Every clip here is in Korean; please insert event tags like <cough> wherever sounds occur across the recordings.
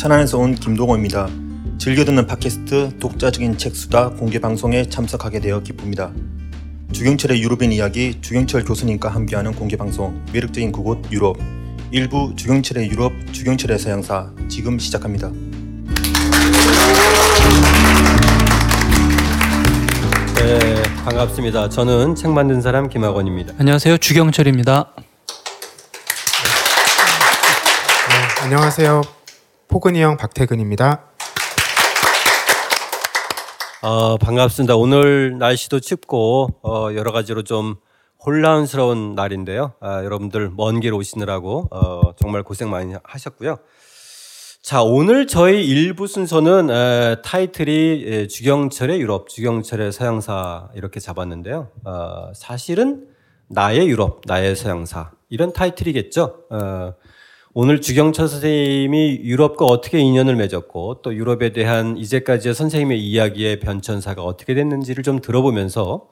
천안에서 온 김동호입니다. 즐겨 듣는 팟캐스트 독자적인 책수다 공개 방송에 참석하게 되어 기쁩니다. 주경철의 유럽인 이야기 주경철 교수님과 함께하는 공개 방송 매력적인 그곳 유럽 일부 주경철의 유럽 주경철의 서양사 지금 시작합니다. 네, 반갑습니다. 저는 책 만든 사람 김학원입니다. 안녕하세요. 주경철입니다. 네, 안녕하세요. 포근이 형 박태근입니다. 어, 반갑습니다. 오늘 날씨도 춥고 어, 여러 가지로 좀 혼란스러운 날인데요. 아, 여러분들 먼 길 오시느라고 어, 정말 고생 많이 하셨고요. 자, 오늘 저희 일부 순서는 에, 타이틀이 에, 주경철의 유럽, 주경철의 서양사 이렇게 잡았는데요. 어, 사실은 나의 유럽, 나의 서양사 이런 타이틀이겠죠. 어, 오늘 주경철 선생님이 유럽과 어떻게 인연을 맺었고 또 유럽에 대한 이제까지의 선생님의 이야기의 변천사가 어떻게 됐는지를 좀 들어보면서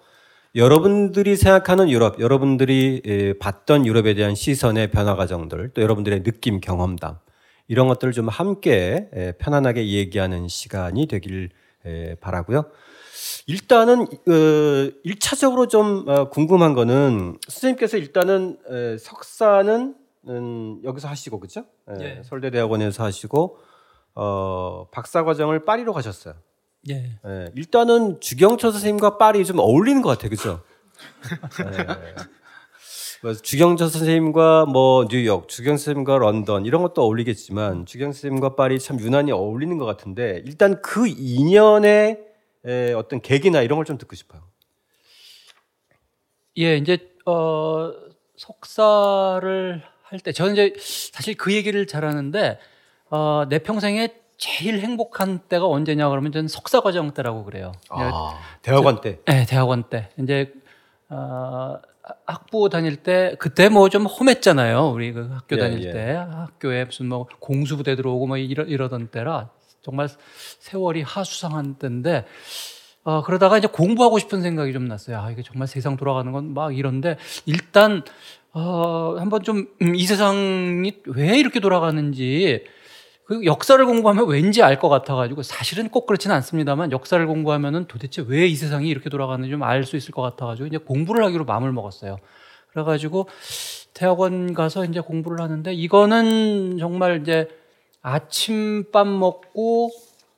여러분들이 생각하는 유럽, 여러분들이 봤던 유럽에 대한 시선의 변화 과정들, 또 여러분들의 느낌, 경험담 이런 것들을 좀 함께 편안하게 얘기하는 시간이 되길 바라고요. 일단은 어, 일차적으로 좀 어, 궁금한 거는 선생님께서 일단은 석사는 음, 여기서 하시고 그죠? 예. 서울대 대학원에서 하시고 어, 박사 과정을 파리로 가셨어요. 예. 예. 일단은 주경철 선생님과 파리 좀 어울리는 것 같아요, 그죠? <laughs> 예. 주경철 선생님과 뭐 뉴욕, 주경 선생님과 런던 이런 것도 어울리겠지만 주경 선생님과 파리 참 유난히 어울리는 것 같은데 일단 그 인연의 에, 어떤 계기나 이런 걸 좀 듣고 싶어요. 예, 이제 어, 석사를 할 때 저는 이제 사실 그 얘기를 잘하는데 어, 내 평생에 제일 행복한 때가 언제냐 그러면 저는 석사 과정 때라고 그래요. 아, 대학원 때. 네, 대학원 때. 이제 어, 학부 다닐 때 그때 뭐 좀 험했잖아요. 우리 그 학교 예, 다닐 예. 때 학교에 무슨 뭐 공수부대 들어오고 뭐 이러, 이러던 때라 정말 세월이 하수상한 때인데 어, 그러다가 이제 공부하고 싶은 생각이 좀 났어요. 아, 이게 정말 세상 돌아가는 건 막 이런데 일단 어, 한번 좀이 음, 세상이 왜 이렇게 돌아가는지 그 역사를 공부하면 왠지 알 것 같아가지고 사실은 꼭 그렇지는 않습니다만 역사를 공부하면은 도대체 왜 이 세상이 이렇게 돌아가는지 좀 알 수 있을 것 같아가지고 이제 공부를 하기로 마음을 먹었어요. 그래가지고 대학원 가서 이제 공부를 하는데 이거는 정말 이제 아침밥 먹고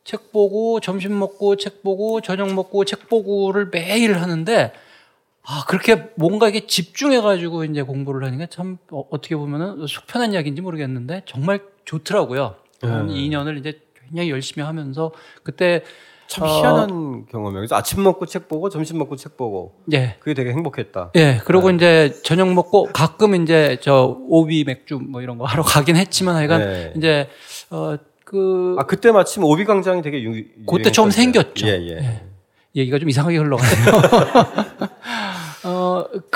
책 보고 점심 먹고 책 보고 저녁 먹고 책 보고를 매일 하는데 아, 그렇게 뭔가 이게 집중해가지고 이제 공부를 하니까 참 어, 떻게 보면은 속편한 이야기인지 모르겠는데 정말 좋더라고요. 한 음. 2년을 이제 굉장히 열심히 하면서 그때 참 희한한 어, 경험이에요. 그래서 아침 먹고 책 보고 점심 먹고 책 보고. 예. 그게 되게 행복했다. 예. 그리고 네. 이제 저녁 먹고 가끔 이제 저 오비 맥주 뭐 이런 거 하러 가긴 했지만 하여간 네. 이제 어 그. 아, 그때 마침 오비 광장이 되게 유, 그때 처음 생겼죠. 예, 예. 예. 얘기가 좀 이상하게 흘러가네요. <laughs>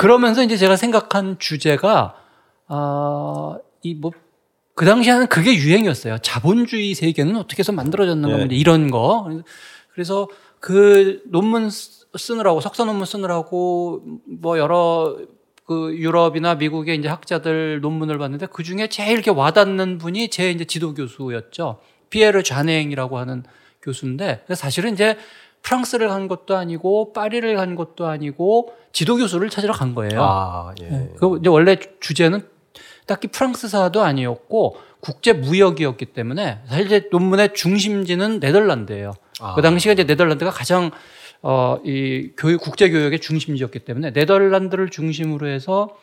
어, 그러면서 이제 제가 생각한 주제가, 어, 이 뭐, 그 당시에는 그게 유행이었어요. 자본주의 세계는 어떻게 해서 만들어졌는가, 네. 이런 거. 그래서 그 논문 쓰느라고, 석사 논문 쓰느라고, 뭐 여러 그 유럽이나 미국의 이제 학자들 논문을 봤는데 그 중에 제일 이렇게 와닿는 분이 제 이제 지도 교수였죠. 피에르 좌냉이라고 하는 교수인데 사실은 이제 프랑스를 간 것도 아니고 파리를 간 것도 아니고 지도 교수를 찾으러 간 거예요. 아, 예. 네. 그 원래 주제는 딱히 프랑스사도 아니었고 국제 무역이었기 때문에 사실 이제 논문의 중심지는 네덜란드예요. 아. 그 당시에 이제 네덜란드가 가장 어, 이 교육, 국제 교육의 중심지였기 때문에 네덜란드를 중심으로 해서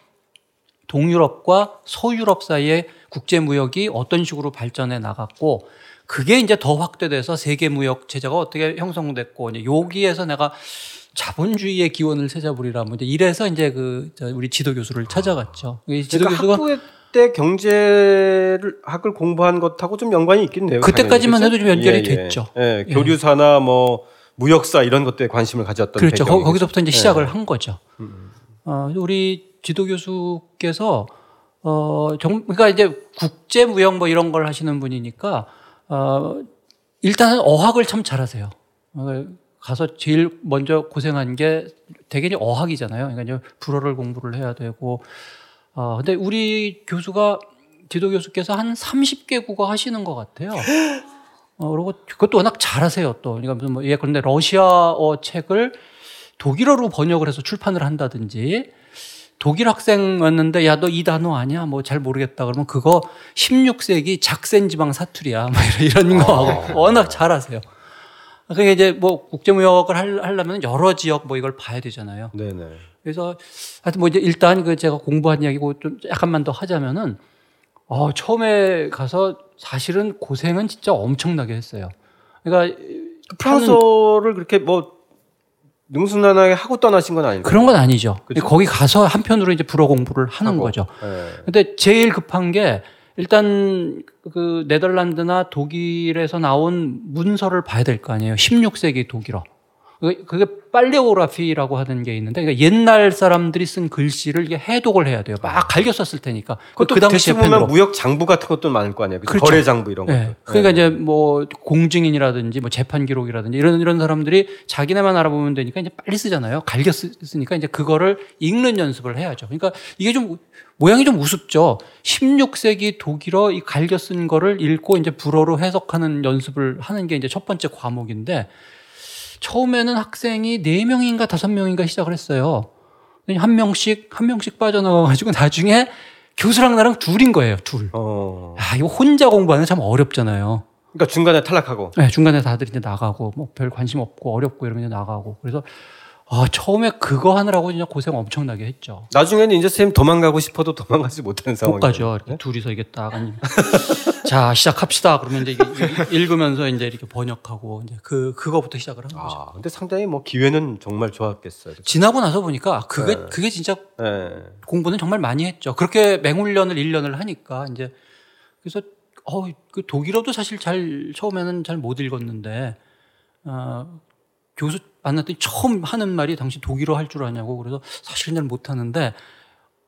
동유럽과 서유럽 사이의 국제 무역이 어떤 식으로 발전해 나갔고 그게 이제 더 확대돼서 세계 무역 체제가 어떻게 형성됐고 이제 여기에서 내가 자본주의의 기원을 찾아보리라 뭐 이제 이래서 이제 그 우리 지도 교수를 찾아갔죠. 지도 그러니까 교수가 학부에 때 경제를 학을 공부한 것하고 좀 연관이 있겠네요. 그때까지만 해도 좀 연결이 예, 예. 됐죠. 예, 예. 교류사나 뭐 무역사 이런 것들에 관심을 가졌던 그렇죠. 배경이겠죠. 거기서부터 이제 시작을 예. 한 거죠. 음. 어, 우리 지도 교수께서 어, 정, 그러니까 이제 국제 무역 뭐 이런 걸 하시는 분이니까 어, 일단은 어학을 참 잘하세요. 어, 가서 제일 먼저 고생한 게 대개는 어학이잖아요. 그러니까 불어를 공부를 해야 되고, 어, 근데 우리 교수가 지도 교수께서 한 30개 국어 하시는 것 같아요. 어, 그리고 그것도 워낙 잘하세요 또. 그러니까 무슨 뭐, 예, 그런데 러시아어 책을 독일어로 번역을 해서 출판을 한다든지 독일 학생이었는데 야 너 이 단어 아니야 뭐 잘 모르겠다 그러면 그거 16세기 작센 지방 사투리야 뭐 이런 이런 거 하고 워낙 잘하세요. 그게 이제 뭐 국제무역을 하려면 여러 지역 뭐 이걸 봐야 되잖아요. 네네. 그래서 하여튼 뭐 이제 일단 그 제가 공부한 이야기고 좀 약간만 더 하자면은 어 처음에 가서 사실은 고생은 진짜 엄청나게 했어요. 그러니까 프랑스어를 그렇게 뭐 능수난하게 하고 떠나신 건 아니죠? 그런 건 아니죠. 그쵸? 거기 가서 한편으로 이제 불어 공부를 하는 하고. 거죠. 네. 근데 제일 급한 게 일단 그 네덜란드나 독일에서 나온 문서를 봐야 될 거 아니에요. 16세기 독일어. 그게 빨레오라피라고 하는 게 있는데 그러니까 옛날 사람들이 쓴 글씨를 이게 해독을 해야 돼요. 막 갈겨 썼을 테니까. 그것도 그 당시에 보면 무역 장부 같은 것도 많을 거 아니에요. 그렇죠? 거래 장부 이런 네. 거. 그러니까 네. 이제 뭐 공증인이라든지 뭐 재판 기록이라든지 이런 이런 사람들이 자기네만 알아보면 되니까 이제 빨리 쓰잖아요. 갈겨 쓰니까 이제 그거를 읽는 연습을 해야죠. 그러니까 이게 좀 모양이 좀 우습죠. 16세기 독일어 이 갈겨 쓴 거를 읽고 이제 불어로 해석하는 연습을 하는 게 이제 첫 번째 과목인데 처음에는 학생이 4명인가 5명인가 시작을 했어요. 한 명씩, 한 명씩 빠져나가가지고 <laughs> 나중에 교수랑 나랑 둘인 거예요, 둘. 어. 아, 이거 혼자 공부하는 참 어렵잖아요. 그러니까 중간에 탈락하고. 네, 중간에 다들 이제 나가고, 뭐 별 관심 없고 어렵고 이러면 이제 나가고. 그래서 아, 처음에 그거 하느라고 진짜 고생 엄청나게 했죠. 나중에는 이제 선생님 도망가고 싶어도 도망가지 못하는 상황이 못 가죠. 이렇게 네? 둘이서 이게 딱 <laughs> 자, 시작합시다. 그러면 이제 읽으면서 이제 이렇게 번역하고 이제 그 그거부터 시작을 한 거죠. 아, 근데 상당히 뭐 기회는 정말 좋았겠어요. 지나고 나서 보니까 그게 네. 그게 진짜 네. 공부는 정말 많이 했죠. 그렇게 맹훈련을 1년을 하니까 이제 그래서 어, 그 독일어도 사실 잘 처음에는 잘 못 읽었는데 어, 교수 만났더니 처음 하는 말이 당신 독일어 할 줄 아냐고 그래서 사실은 잘 못하는데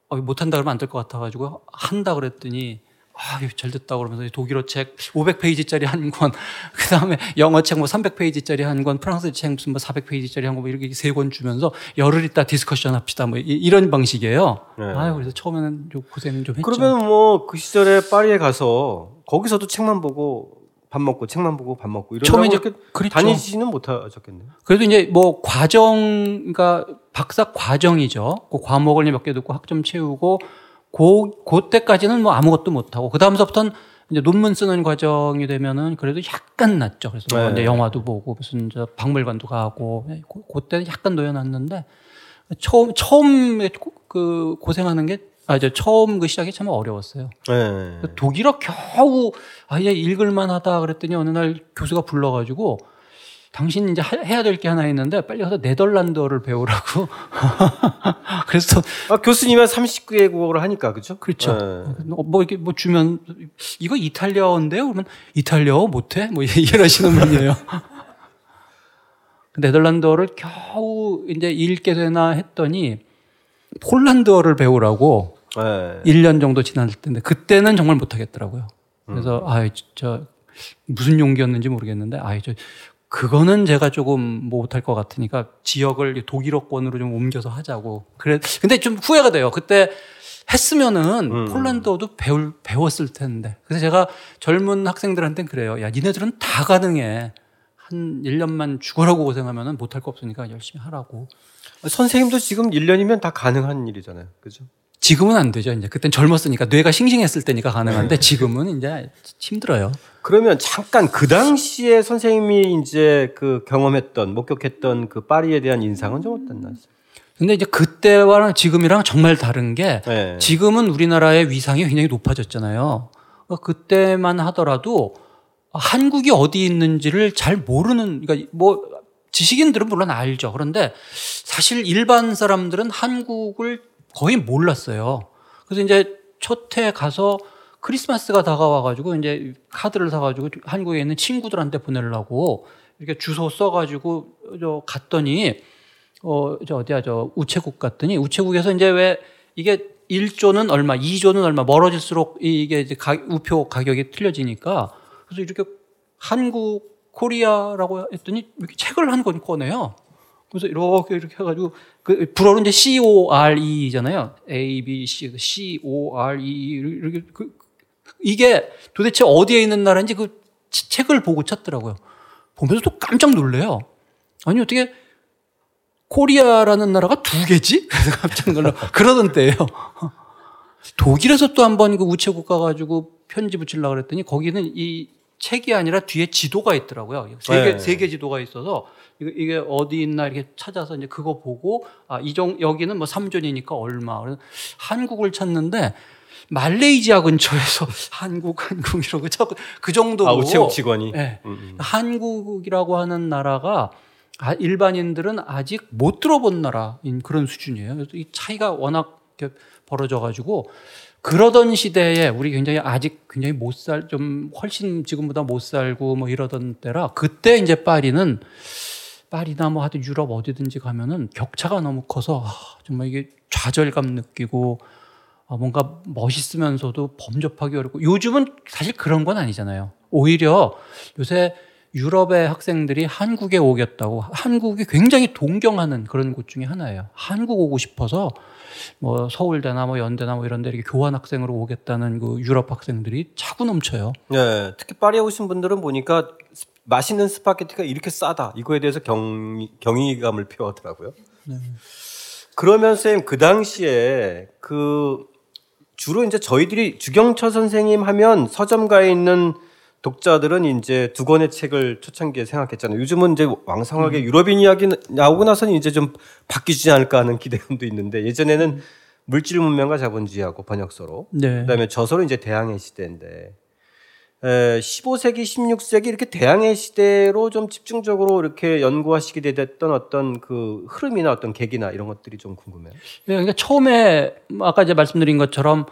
어, 못한다 그러면 안 될 것 같아가지고 한다 그랬더니 아, 잘 됐다 그러면서 독일어 책 500페이지짜리 한 권, <laughs> 그 다음에 영어 책 뭐 300페이지짜리 한 권, 프랑스 책 무슨 뭐 400페이지짜리 한 권, 뭐 이렇게 세 권 주면서 열흘 있다 discussion 합시다. 뭐 이, 런 방식이에요. 네. 아유, 그래서 처음에는 좀 고생 좀 했죠. 그러면 뭐 그 시절에 파리에 가서 거기서도 책만 보고 밥 먹고 책만 보고 밥 먹고 이런 처음에 이제 그렇죠. 다니지는 못하셨겠네요. 그래도 이제 뭐 과정 그러니까 박사 과정이죠. 그 과목을 몇 개 듣고 학점 채우고 고 그때까지는 뭐 아무것도 못 하고 그다음서부터는 이제 논문 쓰는 과정이 되면은 그래도 약간 낫죠. 그래서 뭐 네. 이제 영화도 보고 무슨 저 박물관도 가고 네, 그때는 약간 놓여놨는데 처음 처음 그 고생하는 게 아, 저 처음 그 시작이 참 어려웠어요. 네. 독일어 겨우 아, 이제 읽을만 하다 그랬더니 어느 날 교수가 불러가지고 당신 이제 해야 될 게 하나 있는데 빨리 가서 네덜란드어를 배우라고. <laughs> 그래서 아, 교수님은 39개 국어를 하니까 그죠? 그렇죠. 네. 뭐 이렇게 뭐 주면 이거 이탈리아어인데요? 그러면 이탈리아어 못해? 뭐 <laughs> 이러시는 분이에요. <laughs> 네덜란드어를 겨우 이제 읽게 되나 했더니 폴란드어를 배우라고 네. 1년 정도 지났을 텐데 그때는 정말 못하겠더라고요. 그래서 음. 아, 저 무슨 용기였는지 모르겠는데 아, 저 그거는 제가 조금 못할 것 같으니까 지역을 독일어권으로 좀 옮겨서 하자고. 그래. 근데 좀 후회가 돼요. 그때 했으면은 음. 폴란드어도 배울 배웠을 텐데. 그래서 제가 젊은 학생들한테는 그래요. 야, 니네들은 다 가능해. 한 1년만 죽어라고 고생하면은 못할 거 없으니까 열심히 하라고. 선생님도 지금 1년이면 다 가능한 일이잖아요. 그죠? 지금은 안 되죠. 이제 그땐 젊었으니까 뇌가 싱싱했을 때니까 가능한데 네. 지금은 이제 힘들어요. 그러면 잠깐 그 당시에 선생님이 이제 그 경험했던 목격했던 그 파리에 대한 인상은 좀 어땠나요? 근데 이제 그때와는 지금이랑 정말 다른 게 네. 지금은 우리나라의 위상이 굉장히 높아졌잖아요. 그러니까 그때만 하더라도 한국이 어디 있는지를 잘 모르는 그러니까 뭐 지식인들은 물론 알죠. 그런데 사실 일반 사람들은 한국을 거의 몰랐어요. 그래서 이제 첫 해 가서 크리스마스가 다가와가지고 이제 카드를 사가지고 한국에 있는 친구들한테 보내려고 이렇게 주소 써가지고 저 갔더니 어, 저 어디야, 저 우체국 갔더니 우체국에서 이제 왜 이게 1조는 얼마, 2조는 얼마 멀어질수록 이게 이제 가, 우표 가격이 틀려지니까 그래서 이렇게 한국 코리아라고 했더니 이렇게 책을 한 권 꺼내요. 그래서 이렇게 이렇게 해가지고 그 불어로 이제 C O R E잖아요. A B C C O R E 이렇게 그 이게 도대체 어디에 있는 나라인지 그 책을 보고 찾더라고요. 보면서 또 깜짝 놀래요. 아니 어떻게 코리아라는 나라가 두 개지? <laughs> 그래서 깜짝 놀라 그러던 때예요. 독일에서 또 한 번 그 우체 국 가 가지고 편지 붙이려고 그랬더니 거기는 이 책이 아니라 뒤에 지도가 있더라고요. 세계 네. 세계 지도가 있어서 이게, 어디 있나 이렇게 찾아서 이제 그거 보고 아 이정 여기는 뭐 3존이니까 얼마. 그래서 한국을 찾는데 말레이시아 근처에서 <laughs> 한국 한국 이러고 자꾸 그 정도로 아, 우체국 직원이. 네. 음, 음. 한국이라고 하는 나라가 아, 일반인들은 아직 못 들어본 나라인 그런 수준이에요. 그래서 이 차이가 워낙 벌어져가지고 그러던 시대에 우리 굉장히 아직 굉장히 못 살 좀 훨씬 지금보다 못 살고 뭐 이러던 때라 그때 이제 파리는 파리나 뭐 하여튼 유럽 어디든지 가면은 격차가 너무 커서 아, 정말 이게 좌절감 느끼고 아, 뭔가 멋있으면서도 범접하기 어렵고 요즘은 사실 그런 건 아니잖아요. 오히려 요새 유럽의 학생들이 한국에 오겠다고 한국이 굉장히 동경하는 그런 곳 중에 하나예요. 한국 오고 싶어서 뭐 서울대나 뭐 연대나 뭐 이런 데 이렇게 교환 학생으로 오겠다는 그 유럽 학생들이 차고 넘쳐요. 네, 특히 파리에 오신 분들은 보니까 스- 맛있는 스파게티가 이렇게 싸다 이거에 대해서 경, 경이감을 표하더라고요. 그러면 쌤 그 당시에 그 주로 이제 저희들이 주경철 선생님 하면 서점가에 있는 독자들은 이제 두 권의 책을 초창기에 생각했잖아요. 요즘은 이제 왕성하게 유럽인 이야기 나오고 나서는 이제 좀 바뀌지 않을까 하는 기대감도 있는데 예전에는 물질 문명과 자본주의하고 번역서로 네. 그다음에 저서로 이제 대항해 시대인데 에, 15세기, 16세기 이렇게 대항해 시대로 좀 집중적으로 이렇게 연구하시게 됐던 어떤 그 흐름이나 어떤 계기나 이런 것들이 좀 궁금해요. 네, 그러니까 처음에 아까 이제 말씀드린 것처럼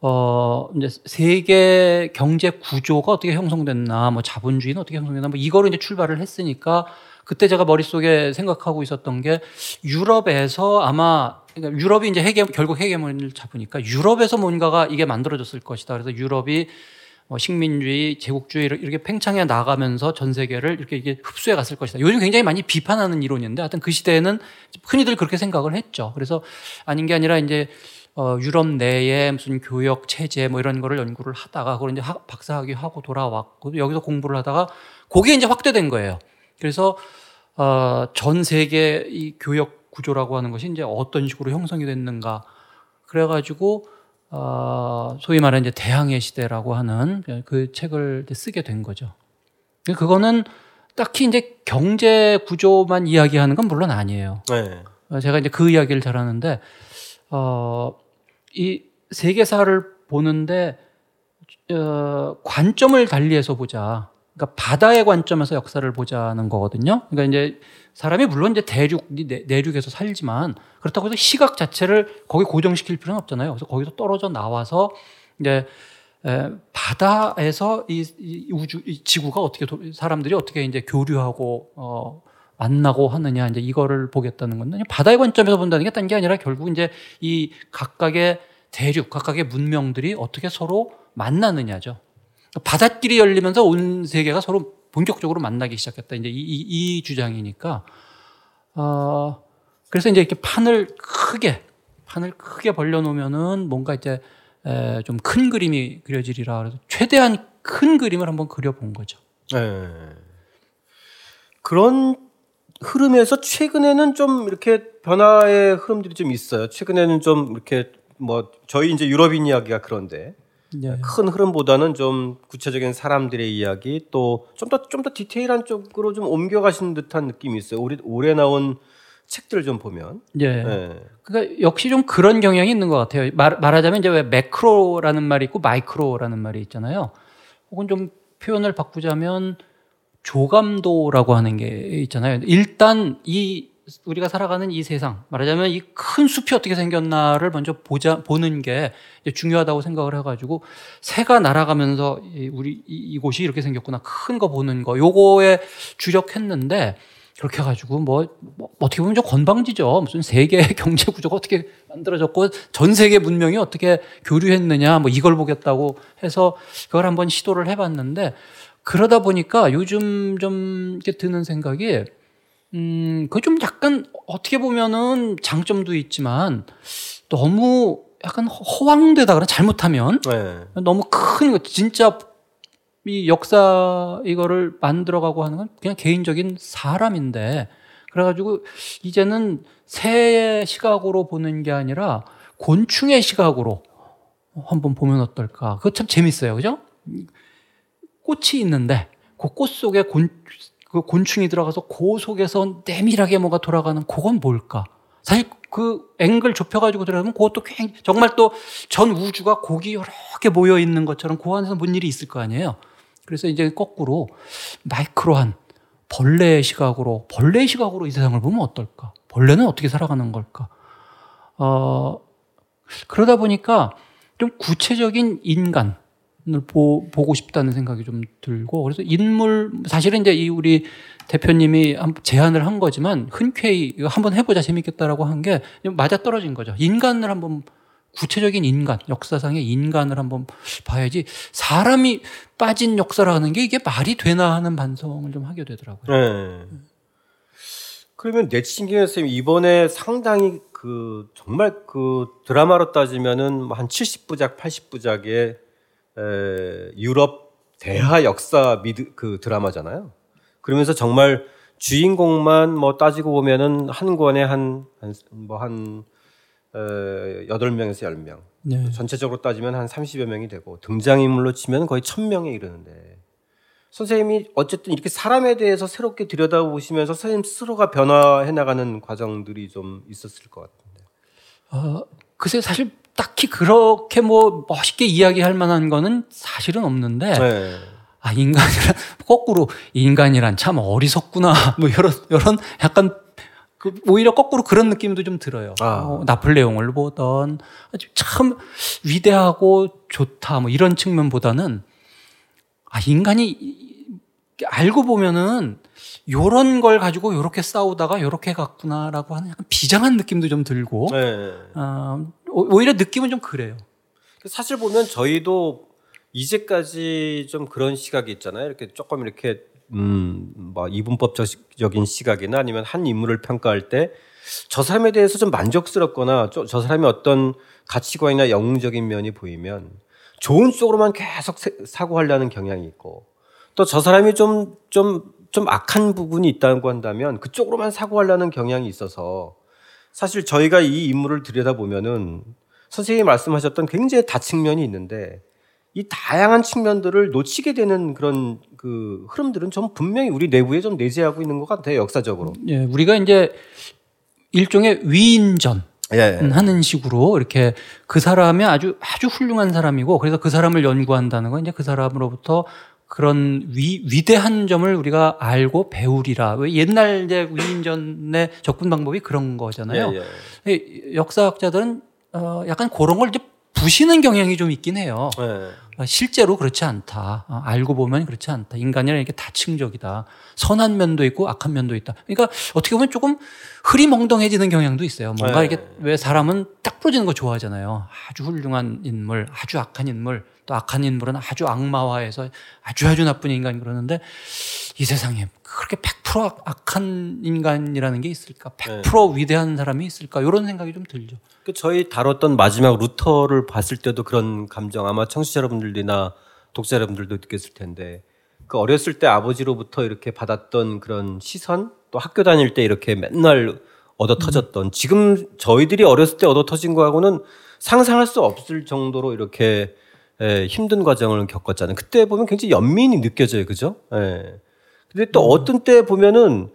어 이제 세계 경제 구조가 어떻게 형성됐나, 뭐 자본주의는 어떻게 형성됐나, 뭐 이거로 이제 출발을 했으니까 그때 제가 머릿속에 생각하고 있었던 게 유럽에서 아마 그러니까 유럽이 이제 해계 결국 해계문을 잡으니까 유럽에서 뭔가가 이게 만들어졌을 것이다. 그래서 유럽이 뭐 식민주의, 제국주의 이렇게 팽창해 나가면서 전 세계를 이렇게 흡수해 갔을 것이다. 요즘 굉장히 많이 비판하는 이론인데 하여튼 그 시대에는 흔히들 그렇게 생각을 했죠. 그래서 아닌 게 아니라 이제 어, 유럽 내에 무슨 교역 체제 뭐 이런 거를 연구를 하다가 그걸 이제 학- 박사학위 하고 돌아왔고 여기서 공부를 하다가 그게 이제 확대된 거예요. 그래서 어, 전 세계 이 교역 구조라고 하는 것이 이제 어떤 식으로 형성이 됐는가 그래가지고 어, 소위 말하는 이제 대항해 시대라고 하는 그 책을 쓰게 된 거죠. 그거는 딱히 이제 경제 구조만 이야기하는 건 물론 아니에요. 네. 어, 제가 이제 그 이야기를 잘 하는데 어, 이 세계사를 보는데 어, 관점을 달리해서 보자. 그러니까 바다의 관점에서 역사를 보자는 거거든요. 그러니까 이제 사람이 물론 이제 대륙 내- 내륙에서 살지만 그렇다고 해서 시각 자체를 거기 고정시킬 필요는 없잖아요. 그래서 거기서 떨어져 나와서 이제 에, 바다에서 이, 이 우주 이 지구가 어떻게 도- 사람들이 어떻게 이제 교류하고 어, 만나고 하느냐 이제 이거를 보겠다는 건데 바다의 관점에서 본다는 게 딴 게 아니라 결국 이제 이 각각의 대륙 각각의 문명들이 어떻게 서로 만나느냐죠. 바닷길이 열리면서 온 세계가 서로 본격적으로 만나기 시작했다. 이제 이, 이, 이 주장이니까 어, 그래서 이제 이렇게 판을 크게 판을 크게 벌려놓으면은 뭔가 이제 좀 큰 그림이 그려지리라 그래서 최대한 큰 그림을 한번 그려본 거죠. 네. 그런 흐름에서 최근에는 좀 이렇게 변화의 흐름들이 좀 있어요. 최근에는 좀 이렇게 뭐 저희 이제 유럽인 이야기가 그런데 네. 큰 흐름보다는 좀 구체적인 사람들의 이야기 또 좀 더 좀더 디테일한 쪽으로 좀 옮겨가시는 듯한 느낌이 있어요. 올해 올해 나온 책들을 좀 보면. 예. 네. 그러니까 역시 좀 그런 경향이 있는 것 같아요. 말, 말하자면 이제 왜 매크로라는 말이 있고 마이크로라는 말이 있잖아요. 혹은 좀 표현을 바꾸자면 조감도라고 하는 게 있잖아요. 일단 이 우리가 살아가는 이 세상 말하자면 이 큰 숲이 어떻게 생겼나를 먼저 보자 보는 게 중요하다고 생각을 해가지고 새가 날아가면서 이 우리 이, 이곳이 이렇게 생겼구나 큰 거 보는 거 요거에 주력했는데 그렇게 해가지고 뭐, 뭐 어떻게 보면 좀 건방지죠. 무슨 세계 <laughs> 경제 구조가 어떻게 만들어졌고 전 세계 문명이 어떻게 교류했느냐 뭐 이걸 보겠다고 해서 그걸 한번 시도를 해봤는데 그러다 보니까 요즘 좀 이렇게 드는 생각이 음, 그 좀 약간 어떻게 보면은 장점도 있지만 너무 약간 허황되다 그래 잘못하면 네. 너무 큰 거 진짜 이 역사 이거를 만들어가고 하는 건 그냥 개인적인 사람인데 그래가지고 이제는 새의 시각으로 보는 게 아니라 곤충의 시각으로 한번 보면 어떨까? 그거 참 재밌어요, 그죠? 꽃이 있는데 그 꽃 속에 곤, 그 곤충이 들어가서 그 속에서 내밀하게 뭐가 돌아가는 그건 뭘까? 사실 그 앵글 좁혀가지고 들어가면 그것도 굉장히 정말 또 전 우주가 곡이 여러 개 모여 있는 것처럼 그 안에서 뭔 일이 있을 거 아니에요. 그래서 이제 거꾸로 마이크로한 벌레의 시각으로 벌레의 시각으로 이 세상을 보면 어떨까? 벌레는 어떻게 살아가는 걸까? 어, 그러다 보니까 좀 구체적인 인간 을 보, 보고 싶다는 생각이 좀 들고 그래서 인물 사실은 이제 이 우리 대표님이 제안을 한 거지만 흔쾌히 이거 한번 해보자 재밌겠다라고 한 게 맞아 떨어진 거죠. 인간을 한번 구체적인 인간, 역사상의 인간을 한번 봐야지 사람이 빠진 역사라는 게 이게 말이 되나 하는 반성을 좀 하게 되더라고요. 네. 그러면 내친경 선생님 이번에 상당히 그 정말 그 드라마로 따지면은 한 70부작, 80부작의 에, 유럽 대하 역사 미드 그 드라마잖아요. 그러면서 정말 주인공만 뭐 따지고 보면은 한 권에 한 뭐한 여덟 명에서 열 명. 네. 전체적으로 따지면 한 30여 명이 되고 등장인물로 치면 거의 1000명에 이르는데 선생님이 어쨌든 이렇게 사람에 대해서 새롭게 들여다보시면서 선생님 스스로가 변화해 나가는 과정들이 좀 있었을 것 같은데. 어, 글쎄 사실 딱히 그렇게 뭐 멋있게 이야기할 만한 거는 사실은 없는데 네. 아 인간이란 <laughs> 거꾸로 인간이란 참 어리석구나 <laughs> 뭐 이런 이런 약간 그 오히려 거꾸로 그런 느낌도 좀 들어요. 아. 어, 나폴레옹을 보던 참 위대하고 좋다 뭐 이런 측면보다는 아 인간이 알고 보면은 요런 걸 가지고 요렇게 싸우다가 요렇게 갔구나라고 하는 약간 비장한 느낌도 좀 들고 네. 어, 오히려 느낌은 좀 그래요. 사실 보면 저희도 이제까지 좀 그런 시각이 있잖아요. 이렇게 조금 이렇게 음, 뭐 이분법적인 시각이나 아니면 한 인물을 평가할 때 저 사람에 대해서 좀 만족스럽거나 저, 저 사람의 어떤 가치관이나 영웅적인 면이 보이면 좋은 쪽으로만 계속 사고하려는 경향이 있고 또 저 사람이 좀, 좀, 좀 악한 부분이 있다고 한다면 그쪽으로만 사고하려는 경향이 있어서 사실 저희가 이 인물을 들여다보면은 선생님이 말씀하셨던 굉장히 다측면이 있는데 이 다양한 측면들을 놓치게 되는 그런 그 흐름들은 좀 분명히 우리 내부에 좀 내재하고 있는 것 같아요 역사적으로. 예, 우리가 이제 일종의 위인전 예, 예. 하는 식으로 이렇게 그 사람이 아주 아주 훌륭한 사람이고 그래서 그 사람을 연구한다는 건 이제 그 사람으로부터 그런 위, 위대한 점을 우리가 알고 배우리라. 왜 옛날 이제 위인전의 접근 방법이 그런 거잖아요. 예, 예. 역사학자들은 어, 약간 그런 걸 이제 부시는 경향이 좀 있긴 해요. 예. 어, 실제로 그렇지 않다. 어, 알고 보면 그렇지 않다. 인간이란 이렇게 다층적이다. 선한 면도 있고 악한 면도 있다. 그러니까 어떻게 보면 조금 흐리멍덩해지는 경향도 있어요. 뭔가 네. 이게 왜 사람은 딱 부러지는 거 좋아하잖아요. 아주 훌륭한 인물, 아주 악한 인물, 또 악한 인물은 아주 악마화해서 아주 아주 나쁜 인간 그러는데 이 세상에 그렇게 100% 악한 인간이라는 게 있을까? 100% 위대한 사람이 있을까? 이런 생각이 좀 들죠. 그 저희 다뤘던 마지막 루터를 봤을 때도 그런 감정 아마 청취자 여러분들이나 독자 여러분들도 느꼈을 텐데 그 어렸을 때 아버지로부터 이렇게 받았던 그런 시선 또 학교 다닐 때 이렇게 맨날 얻어 터졌던 지금 저희들이 어렸을 때 얻어 터진 거하고는 상상할 수 없을 정도로 이렇게 예, 힘든 과정을 겪었잖아요. 그때 보면 굉장히 연민이 느껴져요. 그죠? 예. 근데 또 어떤 때 보면은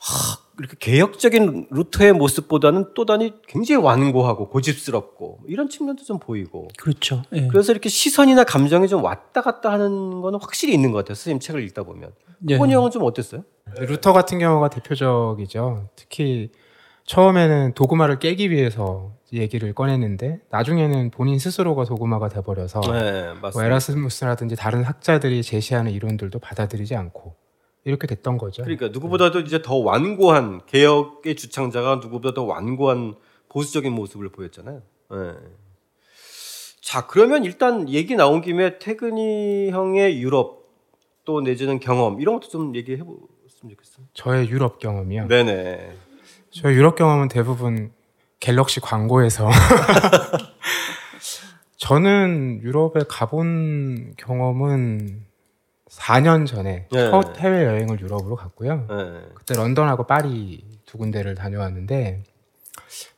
하, 이렇게 개혁적인 루터의 모습보다는 또 다니 굉장히 완고하고 고집스럽고 이런 측면도 좀 보이고 그렇죠. 예. 그래서 이렇게 시선이나 감정이 좀 왔다 갔다 하는 거는 확실히 있는 것 같아요. 선생님 책을 읽다 보면. 예. 호건이 형은 좀 어땠어요? 루터 같은 경우가 대표적이죠. 특히 처음에는 도그마를 깨기 위해서 얘기를 꺼냈는데 나중에는 본인 스스로가 도그마가 돼버려서 네, 뭐. 에라스무스라든지 다른 학자들이 제시하는 이론들도 받아들이지 않고 이렇게 됐던 거죠. 그러니까 누구보다도 이제 더 완고한 개혁의 주창자가 누구보다 더 완고한 보수적인 모습을 보였잖아요. 네. 자, 그러면 일단 얘기 나온 김에 태근이 형의 유럽 또 내지는 경험 이런 것도 좀 얘기해 보았으면 좋겠어요. 저의 유럽 경험이요. 네네. 저의 유럽 경험은 대부분 갤럭시 광고에서 <laughs> 저는 유럽에 가본 경험은 4년 전에 네. 첫 해외 여행을 유럽으로 갔고요. 네. 그때 런던하고 파리 두 군데를 다녀왔는데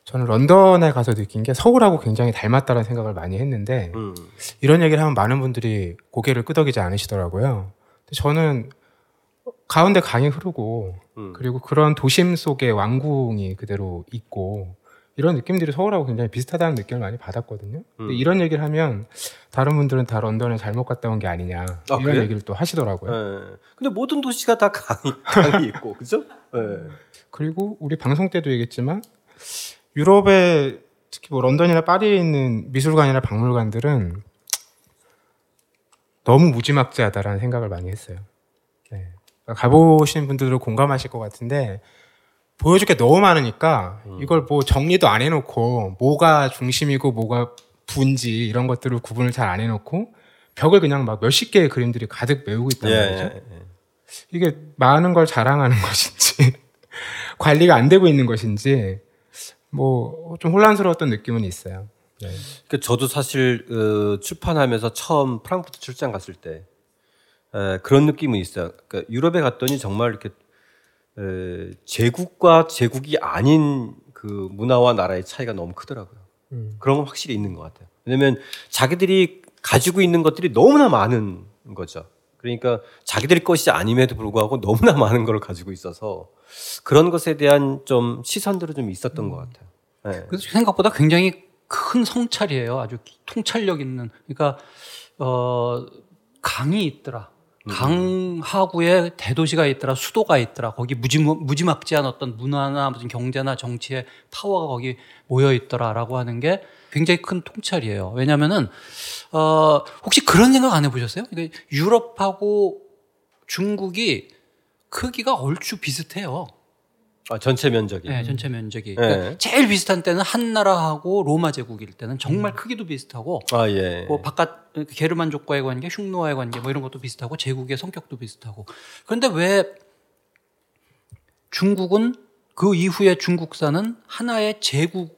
저는 런던에 가서 느낀 게 서울하고 굉장히 닮았다는 생각을 많이 했는데 음. 이런 얘기를 하면 많은 분들이 고개를 끄덕이지 않으시더라고요. 저는 가운데 강이 흐르고 음. 그리고 그런 도심 속에 왕궁이 그대로 있고 이런 느낌들이 서울하고 굉장히 비슷하다는 느낌을 많이 받았거든요. 근데 음. 이런 얘기를 하면 다른 분들은 다 런던에 잘못 갔다 온 게 아니냐 아, 이런 그래요? 얘기를 또 하시더라고요. 네. 근데 모든 도시가 다 강이, <laughs> 강이 있고, 그죠? 네. 그리고 우리 방송 때도 얘기했지만 유럽에 특히 뭐 런던이나 파리에 있는 미술관이나 박물관들은 너무 무지막지하다라는 생각을 많이 했어요. 가보신 분들도 공감하실 것 같은데 보여줄 게 너무 많으니까 이걸 뭐 정리도 안 해놓고 뭐가 중심이고 뭐가 부인지 이런 것들을 구분을 잘 안 해놓고 벽을 그냥 막 몇십 개의 그림들이 가득 메우고 있단 예, 말이죠. 예, 예. 이게 많은 걸 자랑하는 <laughs> 것인지 관리가 안 되고 있는 것인지 뭐 좀 혼란스러웠던 느낌은 있어요. 네. 그 저도 사실 어, 출판하면서 처음 프랑크푸르트 출장 갔을 때 에, 그런 느낌은 있어요. 그러니까 유럽에 갔더니 정말 이렇게 에, 제국과 제국이 아닌 그 문화와 나라의 차이가 너무 크더라고요. 음. 그런 건 확실히 있는 것 같아요. 왜냐하면 자기들이 가지고 있는 것들이 너무나 많은 거죠. 그러니까 자기들 것이 아님에도 불구하고 너무나 <laughs> 많은 걸 가지고 있어서 그런 것에 대한 좀 시선들은 좀 있었던 것 같아요. 네. 그래서 생각보다 굉장히 큰 성찰이에요. 아주 통찰력 있는. 그러니까 어 강이 있더라. 강하구에 대도시가 있더라, 수도가 있더라. 거기 무지, 무지막지한 어떤 문화나 무슨 경제나 정치의 파워가 거기 모여 있더라라고 하는 게 굉장히 큰 통찰이에요. 왜냐면은, 어, 혹시 그런 생각 안 해보셨어요? 그러니까 유럽하고 중국이 크기가 얼추 비슷해요. 아, 전체 면적이. 네, 전체 면적이. 네. 그러니까 제일 비슷한 때는 한나라하고 로마 제국일 때는 정말 크기도 비슷하고 아 예. 뭐 바깥 게르만족과의 관계, 흉노와의 관계 뭐 이런 것도 비슷하고 제국의 성격도 비슷하고. 그런데 왜 중국은 그 이후에 중국사는 하나의 제국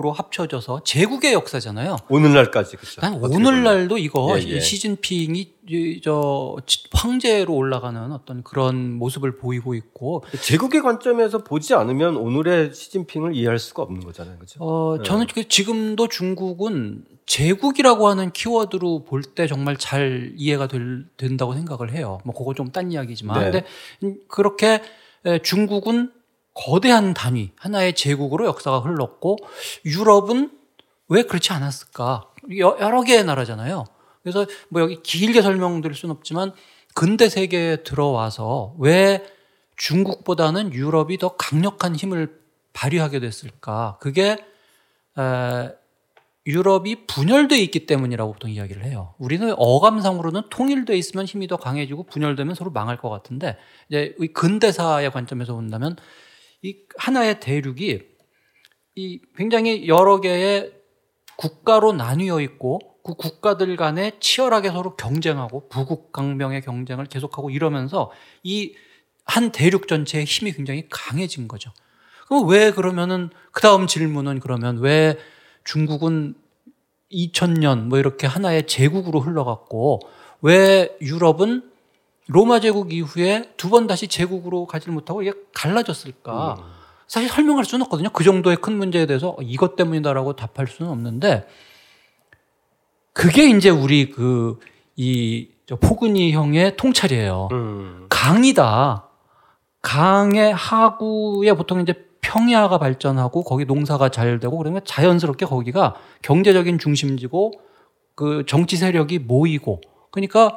으로 합쳐져서 제국의 역사잖아요. 오늘날까지 그렇죠. 난 오늘날도 이거 예, 예. 시진핑이 이- 저 황제로 올라가는 어떤 그런 모습을 보이고 있고. 제국의 관점에서 보지 않으면 오늘의 시진핑을 이해할 수가 없는 거잖아요, 그렇죠? 어, 저는 그 지금도 중국은 제국이라고 하는 키워드로 볼 때 정말 잘 이해가 될, 된다고 생각을 해요. 뭐 그거 좀 딴 이야기지만. 네. 근데 음, 그렇게 에, 중국은 거대한 단위, 하나의 제국으로 역사가 흘렀고 유럽은 왜 그렇지 않았을까? 여- 여러 개의 나라잖아요. 그래서 뭐 여기 길게 설명드릴 수는 없지만 근대 세계에 들어와서 왜 중국보다는 유럽이 더 강력한 힘을 발휘하게 됐을까? 그게 에, 유럽이 분열돼 있기 때문이라고 보통 이야기를 해요. 우리는 어감상으로는 통일돼 있으면 힘이 더 강해지고 분열되면 서로 망할 것 같은데 이제 이 근대사의 관점에서 본다면 이 하나의 대륙이 이 굉장히 여러 개의 국가로 나뉘어 있고 그 국가들 간에 치열하게 서로 경쟁하고 부국 강병의 경쟁을 계속하고 이러면서 이 한 대륙 전체의 힘이 굉장히 강해진 거죠. 그럼 왜 그러면은 그 다음 질문은 그러면 왜 중국은 2000년 뭐 이렇게 하나의 제국으로 흘러갔고 왜 유럽은 로마 제국 이후에 두 번 다시 제국으로 가지를 못하고 이게 갈라졌을까? 사실 설명할 수는 없거든요. 그 정도의 큰 문제에 대해서 이것 때문이다라고 답할 수는 없는데 그게 이제 우리 그 이 포근이 형의 통찰이에요. 음. 강이다. 강의 하구에 보통 이제 평야가 발전하고 거기 농사가 잘 되고 그러면 자연스럽게 거기가 경제적인 중심지고 그 정치 세력이 모이고 그러니까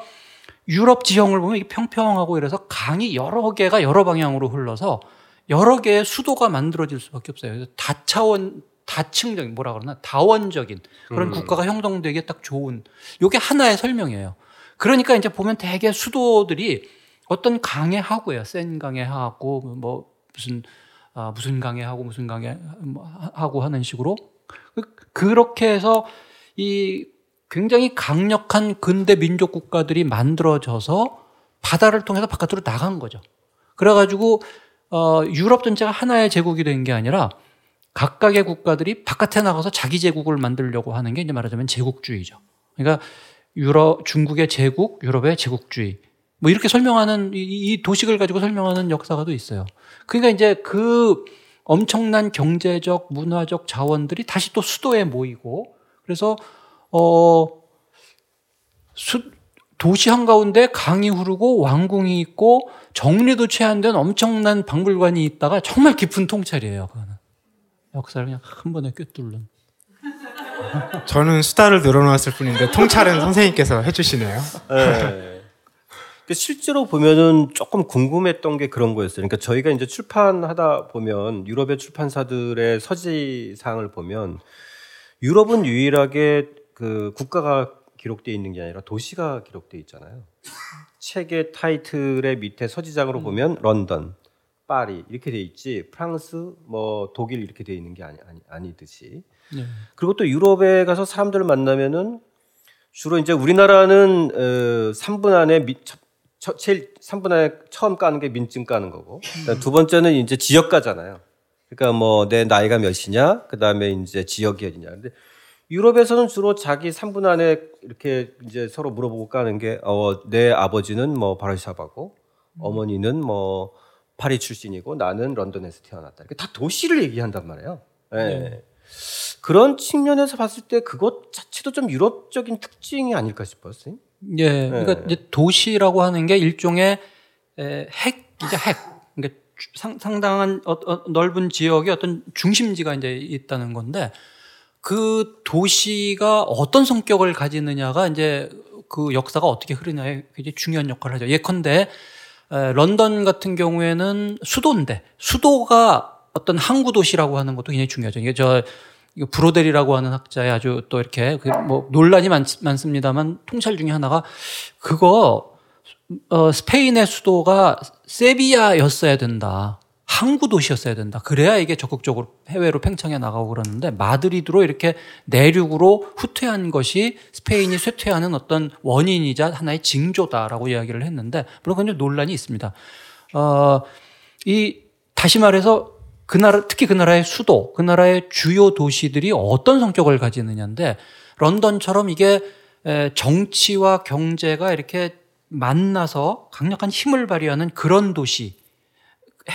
유럽 지형을 보면 이게 평평하고 이래서 강이 여러 개가 여러 방향으로 흘러서 여러 개의 수도가 만들어질 수밖에 없어요. 그래서 다차원 다층적인 뭐라 그러나 다원적인 그런 음. 국가가 형성되기에 딱 좋은 요게 하나의 설명이에요. 그러니까 이제 보면 대개 수도들이 어떤 강의 하고예요. 센 강의 하고 뭐 무슨 아, 무슨 강의 하고 무슨 강의 뭐 하고 하는 식으로 그- 그렇게 해서 이 굉장히 강력한 근대 민족 국가들이 만들어져서 바다를 통해서 바깥으로 나간 거죠. 그래가지고 어, 유럽 전체가 하나의 제국이 된 게 아니라 각각의 국가들이 바깥에 나가서 자기 제국을 만들려고 하는 게 이제 말하자면 제국주의죠. 그러니까 유럽, 중국의 제국, 유럽의 제국주의. 뭐 이렇게 설명하는 이, 이 도식을 가지고 설명하는 역사가 또 있어요. 그러니까 이제 그 엄청난 경제적, 문화적 자원들이 다시 또 수도에 모이고 그래서 어 수, 도시 한가운데 강이 흐르고 왕궁이 있고 정리도 채 안 된 엄청난 박물관이 있다가 정말 깊은 통찰이에요. 그거는 역사를 그냥 한 번에 꿰뚫는. <laughs> 저는 수다를 늘어놓았을 뿐인데 통찰은 선생님께서 해주시네요. 네. 실제로 보면은 조금 궁금했던 게 그런 거였어요. 그러니까 저희가 이제 출판하다 보면 유럽의 출판사들의 서지사항을 보면 유럽은 유일하게 그 국가가 기록되어 있는 게 아니라 도시가 기록되어 있잖아요. 책의 타이틀의 밑에 서지장으로 음. 보면 런던, 파리 이렇게 돼 있지 프랑스, 뭐 독일 이렇게 돼 있는 게 아니, 아니 아니듯이. 네. 그리고 또 유럽에 가서 사람들을 만나면은 주로 이제 우리나라는 어, 3분 안에 미, 처, 제일 3분 안에 처음 까는 게 민증 까는 거고 두 번째는 이제 지역 가잖아요. 그러니까 뭐 내 나이가 몇이냐, 그 다음에 이제 지역이 어디냐. 근데 유럽에서는 주로 자기 3분 안에 이렇게 이제 서로 물어보고 까는 게, 어, 내 아버지는 뭐 바르샤바고, 어머니는 뭐 파리 출신이고, 나는 런던에서 태어났다. 이렇게 다 도시를 얘기한단 말이에요. 네. 네. 그런 측면에서 봤을 때 그것 자체도 좀 유럽적인 특징이 아닐까 싶었어요. 예. 그러니까 네. 이제 도시라고 하는 게 일종의 핵이죠, 핵. 그러니까 상, 상당한 어, 어, 넓은 지역에 어떤 중심지가 이제 있다는 건데 그 도시가 어떤 성격을 가지느냐가 이제 그 역사가 어떻게 흐르냐에 굉장히 중요한 역할을 하죠. 예컨대 에, 런던 같은 경우에는 수도인데 수도가 어떤 항구 도시라고 하는 것도 굉장히 중요하죠. 이게 저 브로델이라고 하는 학자의 아주 또 이렇게 그뭐 논란이 많, 많습니다만 통찰 중에 하나가 그거 어, 스페인의 수도가 세비야였어야 된다. 항구 도시였어야 된다. 그래야 이게 적극적으로 해외로 팽창해 나가고 그러는데 마드리드로 이렇게 내륙으로 후퇴한 것이 스페인이 쇠퇴하는 어떤 원인이자 하나의 징조다라고 이야기를 했는데 물론 그건 좀 논란이 있습니다. 어, 이 다시 말해서 그 나라 특히 그 나라의 수도, 그 나라의 주요 도시들이 어떤 성격을 가지느냐인데 런던처럼 이게 정치와 경제가 이렇게 만나서 강력한 힘을 발휘하는 그런 도시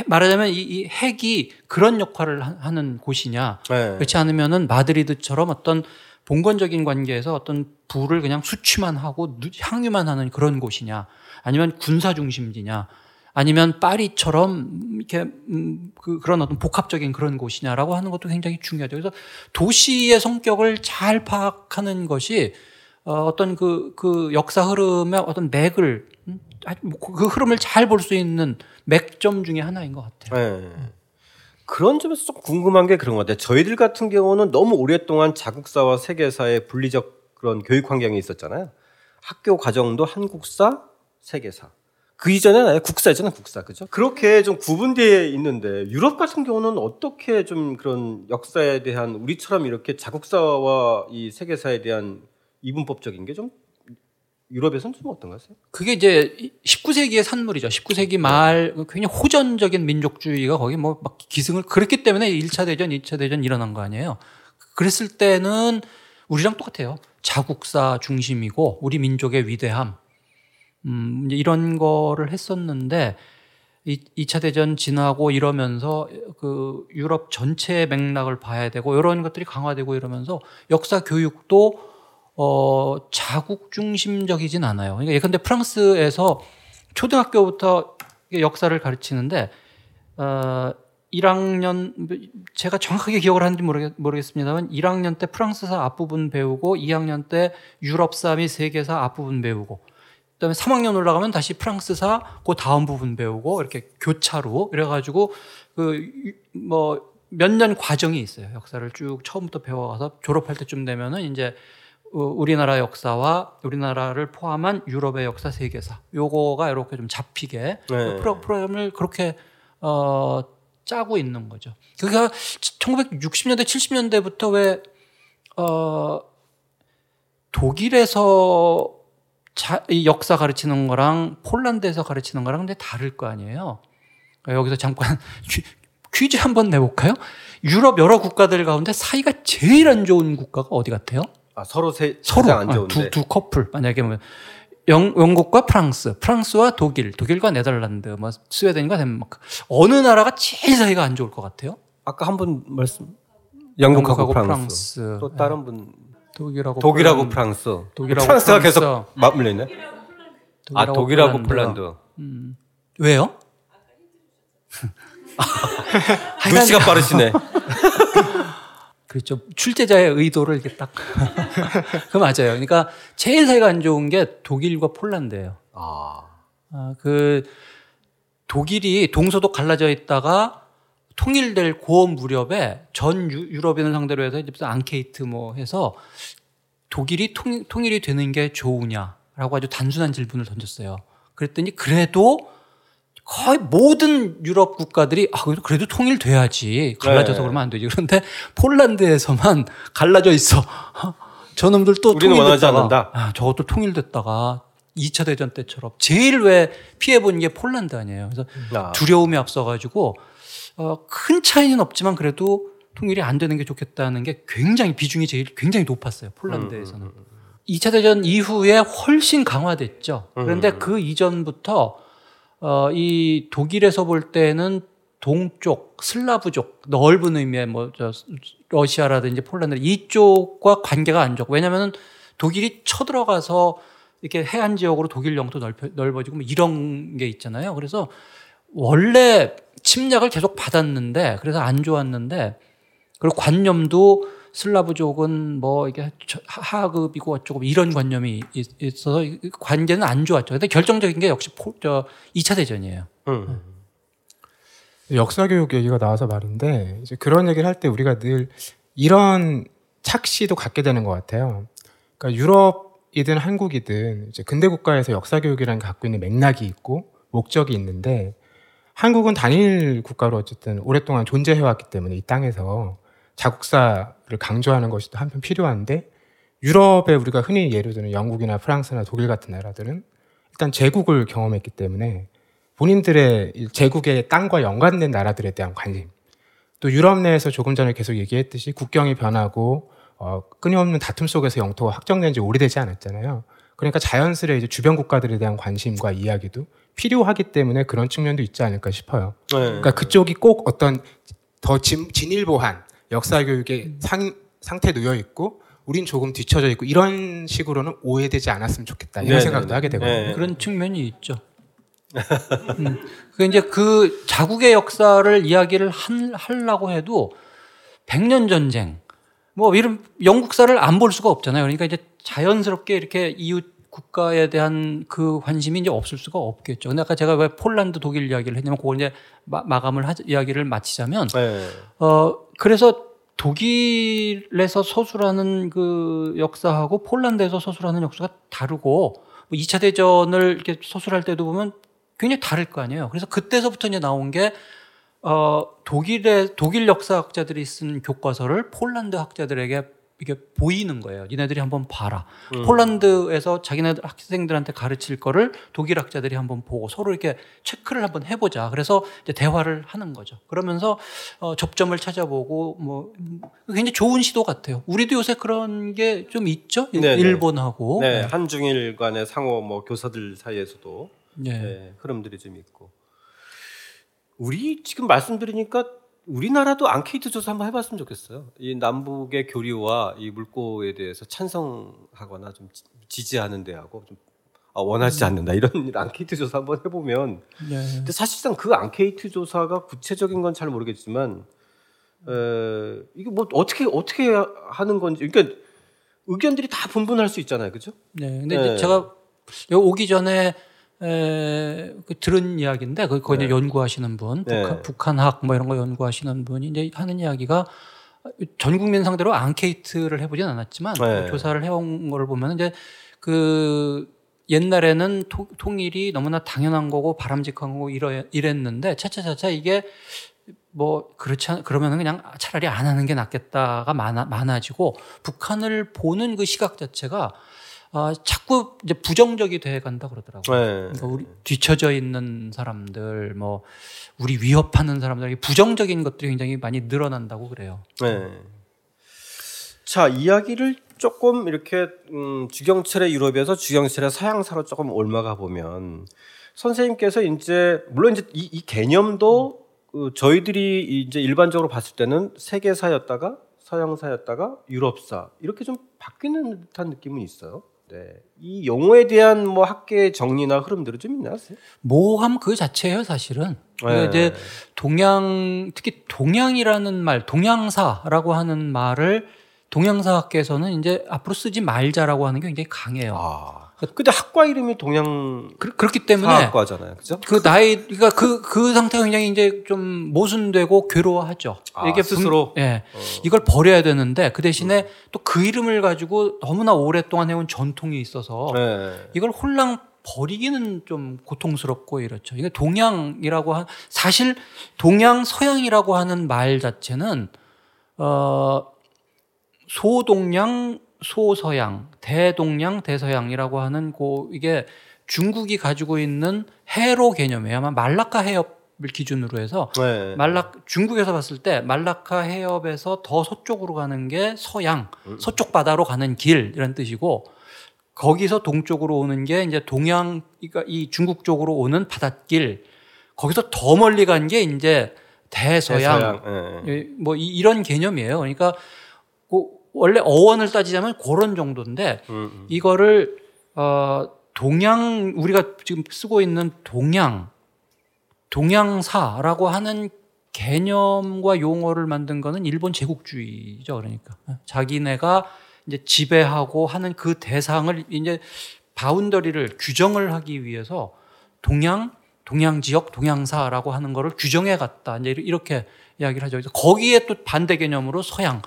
말하자면 이, 이 핵이 그런 역할을 하는 곳이냐 네. 그렇지 않으면은 마드리드처럼 어떤 봉건적인 관계에서 어떤 부를 그냥 수취만 하고 향유만 하는 그런 곳이냐 아니면 군사 중심지냐 아니면 파리처럼 이렇게 음, 그, 그런 어떤 복합적인 그런 곳이냐라고 하는 것도 굉장히 중요하죠. 그래서 도시의 성격을 잘 파악하는 것이 어, 어떤 그, 그 역사 흐름의 어떤 맥을 그 흐름을 잘 볼 수 있는 맥점 중에 하나인 것 같아요. 네. 그런 점에서 좀 궁금한 게 그런 것 같아요. 저희들 같은 경우는 너무 오랫동안 자국사와 세계사의 분리적 그런 교육 환경이 있었잖아요. 학교 과정도 한국사, 세계사. 그 이전에는 아예 국사잖아, 국사. 그죠? 그렇게 좀 구분되어 있는데, 유럽 같은 경우는 어떻게 좀 그런 역사에 대한, 우리처럼 이렇게 자국사와 이 세계사에 대한 이분법적인 게 좀 유럽에서는 좀 어떤가요? 그게 이제 19세기의 산물이죠. 19세기 말 굉장히 호전적인 민족주의가 거기 뭐 막 기승을 그랬기 때문에 1차 대전, 2차 대전 일어난 거 아니에요. 그랬을 때는 우리랑 똑같아요. 자국사 중심이고 우리 민족의 위대함 음, 이런 거를 했었는데 이, 2차 대전 지나고 이러면서 그 유럽 전체의 맥락을 봐야 되고 이런 것들이 강화되고 이러면서 역사 교육도 어, 자국 중심적이진 않아요. 그러니까 예컨대 프랑스에서 초등학교부터 역사를 가르치는데 어, 1학년 제가 정확하게 기억을 하는지 모르겠, 모르겠습니다만 1학년 때 프랑스사 앞부분 배우고 2학년 때 유럽사 및 세계사 앞부분 배우고 그다음에 3학년 올라가면 다시 프랑스사 그 다음 부분 배우고 이렇게 교차로 이래가지고 그뭐 몇 년 과정이 있어요. 역사를 쭉 처음부터 배워가서 졸업할 때쯤 되면은 이제 어, 우리나라 역사와 우리나라를 포함한 유럽의 역사 세계사 요거가 이렇게 좀 잡히게 네. 그 프로그램을 그렇게 어 짜고 있는 거죠. 그러니까 1960년대 70년대부터 왜 어 독일에서 자, 이 역사 가르치는 거랑 폴란드에서 가르치는 거랑 근데 다를 거 아니에요. 여기서 잠깐 <laughs> 퀴즈 한번 내볼까요? 유럽 여러 국가들 가운데 사이가 제일 안 좋은 국가가 어디 같아요? 아, 서로 세, 서로 가장 안 좋은데. 두, 두 커플 만약에 뭐 영, 영국과 프랑스, 프랑스와 독일, 독일과 네덜란드, 뭐 스웨덴과 덴마크 어느 나라가 제일 사이가 안 좋을 것 같아요? 아까 한 분 말씀 영국하고, 영국하고 프랑스. 프랑스. 또 다른 분 독일하고 독일하고 폴란드, 프랑스. 독일하고 프랑스가 프랑스. 계속 맞물려 있네. 아, 독일하고 폴란드. 왜요? <laughs> 눈치가 빠르시네. <laughs> 그렇죠. 출제자의 의도를 이렇게 딱. <laughs> 그 맞아요. 그러니까 제일 사이가 안 좋은 게 독일과 폴란드예요. 아. 아, 그 독일이 동서도 갈라져 있다가 통일될 고원 무렵에 전 유, 유럽인을 상대로 해서 이제 앙케이트 뭐 해서 독일이 통, 통일이 되는 게 좋으냐라고 아주 단순한 질문을 던졌어요. 그랬더니 그래도 거의 모든 유럽 국가들이 아 그래도, 통일돼야지 갈라져서 네. 그러면 안 되지. 그런데 폴란드에서만 <laughs> 갈라져 있어. 저 놈들 또 우리는 원하지 않는다. 아, 저것도 통일됐다가 2차 대전 때처럼 제일 왜 피해 본 게 폴란드 아니에요. 그래서 아. 두려움이 앞서가지고 어, 큰 차이는 없지만 그래도 통일이 안 되는 게 좋겠다는 게 굉장히 비중이 제일 굉장히 높았어요. 폴란드에서는. 2차 대전 이후에 훨씬 강화됐죠. 그런데 그 이전부터 어, 이 독일에서 볼 때는 동쪽 슬라브족 넓은 의미의 뭐 저 러시아라든지 폴란드 이쪽과 관계가 안 좋고 왜냐하면 독일이 쳐들어가서 이렇게 해안 지역으로 독일 영토 넓혀, 넓어지고 뭐 이런 게 있잖아요. 그래서 원래 침략을 계속 받았는데 그래서 안 좋았는데 그리고 관념도 슬라브족은 뭐 이게 하- 하급이고 어쩌고 이런 관념이 있- 있어서 관계는 안 좋았죠. 근데 결정적인 게 역시 포, 저 2차 대전이에요. 음. 역사 교육 얘기가 나와서 말인데 이제 그런 얘기를 할 때 우리가 늘 이런 착시도 갖게 되는 것 같아요. 그러니까 유럽이든 한국이든 이제 근대 국가에서 역사 교육이라는 게 갖고 있는 맥락이 있고 목적이 있는데 한국은 단일 국가로 어쨌든 오랫동안 존재해왔기 때문에 이 땅에서 자국사를 강조하는 것이 또 한편 필요한데 유럽에 우리가 흔히 예를 들면 영국이나 프랑스나 독일 같은 나라들은 일단 제국을 경험했기 때문에 본인들의 이 제국의 땅과 연관된 나라들에 대한 관심 또 유럽 내에서 조금 전에 계속 얘기했듯이 국경이 변하고 어, 끊임없는 다툼 속에서 영토가 확정된 지 오래되지 않았잖아요. 그러니까 자연스레 이제 주변 국가들에 대한 관심과 이야기도 필요하기 때문에 그런 측면도 있지 않을까 싶어요. 네. 그러니까 그쪽이 꼭 어떤 더 진, 진일보한 역사 교육의 상, 상태에 놓여 있고 우린 조금 뒤처져 있고 이런 식으로는 오해되지 않았으면 좋겠다 이런 네, 생각도 네, 하게 되거든요. 네. 그런 측면이 있죠. <laughs> 음, 그 이제 그 자국의 역사를 이야기를 한, 하려고 해도 백년 전쟁, 뭐 이런 영국사를 안 볼 수가 없잖아요. 그러니까 이제 자연스럽게 이렇게 이웃 국가에 대한 그 관심이 이제 없을 수가 없겠죠. 근데 아까 제가 왜 폴란드, 독일 이야기를 했냐면 그걸 이제 마, 마감을 하, 이야기를 마치자면 네. 어, 그래서 독일에서 서술하는 그 역사하고 폴란드에서 서술하는 역사가 다르고 뭐 2차 대전을 이렇게 서술할 때도 보면 굉장히 다를 거 아니에요. 그래서 그때서부터 이제 나온 게 어, 독일의 독일 역사학자들이 쓴 교과서를 폴란드 학자들에게 이게 보이는 거예요. 니네들이 한번 봐라. 폴란드에서 자기네 학생들한테 가르칠 거를 독일 학자들이 한번 보고 서로 이렇게 체크를 한번 해보자. 그래서 이제 대화를 하는 거죠. 그러면서 어, 접점을 찾아보고 뭐 음, 굉장히 좋은 시도 같아요. 우리도 요새 그런 게 좀 있죠. 네네. 일본하고. 네, 한중일 간의 상호 뭐 교사들 사이에서도 네. 네, 흐름들이 좀 있고. 우리 지금 말씀드리니까 우리나라도 앙케이트 조사 한번 해봤으면 좋겠어요. 이 남북의 교류와 이 물고에 대해서 찬성하거나 좀 지- 지지하는 데하고 좀 아, 원하지 않는다 이런 <laughs> 앙케이트 조사 한번 해보면. 네. 근데 사실상 그 앙케이트 조사가 구체적인 건 잘 모르겠지만, 에, 이게 뭐 어떻게 어떻게 하는 건지, 그러니까 의견들이 다 분분할 수 있잖아요, 그죠? 네. 근데 네. 제가 여기 오기 전에 에, 그 들은 이야기인데 그 거기 네. 연구하시는 분, 네. 북한, 북한학 뭐 이런 거 연구하시는 분이 이제 하는 이야기가 전 국민 상대로 앙케이트를 해보진 않았지만 네. 그 조사를 해온 거를 보면 이제 그 옛날에는 토- 통일이 너무나 당연한 거고 바람직한 거고 이러, 이랬는데 차차차차 이게 뭐 그렇지 않, 그러면은 그냥 차라리 안 하는 게 낫겠다가 많아, 많아지고 북한을 보는 그 시각 자체가 어, 자꾸 이제 부정적이 돼 간다 그러더라고요. 네. 그러니까 우리 뒤처져 있는 사람들, 뭐 우리 위협하는 사람들, 부정적인 것들이 굉장히 많이 늘어난다고 그래요. 네. 자 이야기를 조금 이렇게 음, 주경철의 유럽에서 주경철의 서양사로 조금 옮아가 보면 선생님께서 이제 물론 이제 이, 이 개념도 그 저희들이 이제 일반적으로 봤을 때는 세계사였다가 서양사였다가 유럽사 이렇게 좀 바뀌는 듯한 느낌은 있어요. 네. 이 용어에 대한 뭐 학계의 정리나 흐름들은 좀 있나요? 모함 그 자체예요, 사실은. 네. 이제 동양 특히 동양이라는 말, 동양사라고 하는 말을 동양사학계에서는 이제 앞으로 쓰지 말자라고 하는 게 굉장히 강해요. 아. 근데 학과 이름이 동양 그, 렇기 때문에 사학과잖아요, 그죠? 그 나이 그러니까 그그 상태가 굉장히 이제 좀 모순되고 괴로워하죠. 아, 스스로? 분- 예. 이걸 버려야 되는데 그 대신에 또그 이름을 가지고 너무나 오랫동안 해온 전통이 있어서 네. 이걸 홀랑 버리기는 좀 고통스럽고 이렇죠. 이게 동양이라고 한 사실 동양 서양이라고 하는 말 자체는 어 소동양 소서양 대동양 대서양이라고 하는 고 이게 중국이 가지고 있는 해로 개념이에요. 아마 말라카 해협을 기준으로 해서 네. 말락 중국에서 봤을 때 말라카 해협에서 더 서쪽으로 가는 게 서양 서쪽 바다로 가는 길 이런 뜻이고 거기서 동쪽으로 오는 게 이제 동양 그러니까 이 중국 쪽으로 오는 바닷길 거기서 더 멀리 간 게 이제 대서양, 대서양, 예. 예, 뭐 이- 이런 개념이에요. 그러니까 그 원래 어원을 따지자면 그런 정도인데 음, 음. 이거를 어 동양 우리가 지금 쓰고 있는 동양 동양사라고 하는 개념과 용어를 만든 거는 일본 제국주의죠. 그러니까 자기네가 이제 지배하고 하는 그 대상을 이제 바운더리를 규정을 하기 위해서 동양 동양 지역 동양사라고 하는 거를 규정해 갔다. 이제 이렇게 이야기를 하죠. 거기에 또 반대 개념으로 서양.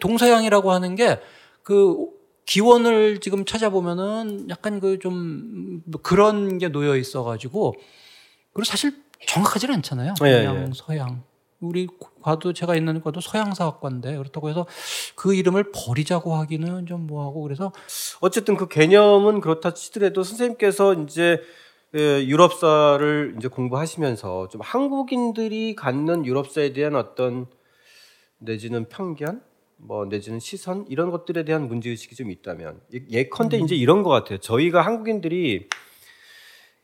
동서양이라고 하는 게 그 기원을 지금 찾아보면은 약간 그 좀 그런 게 놓여 있어 가지고 그리고 사실 정확하지는 않잖아요. 예, 동양 예. 서양. 우리 과도 제가 있는 과도 서양사학과인데 그렇다고 해서 그 이름을 버리자고 하기는 좀 뭐하고 그래서 어쨌든 그 개념은 그렇다 치더라도 선생님께서 이제 예, 유럽사를 이제 공부하시면서 좀 한국인들이 갖는 유럽사에 대한 어떤 내지는 편견, 뭐 내지는 시선 이런 것들에 대한 문제 의식이 좀 있다면 예- 예컨대 이제 이런 것 같아요. 저희가 한국인들이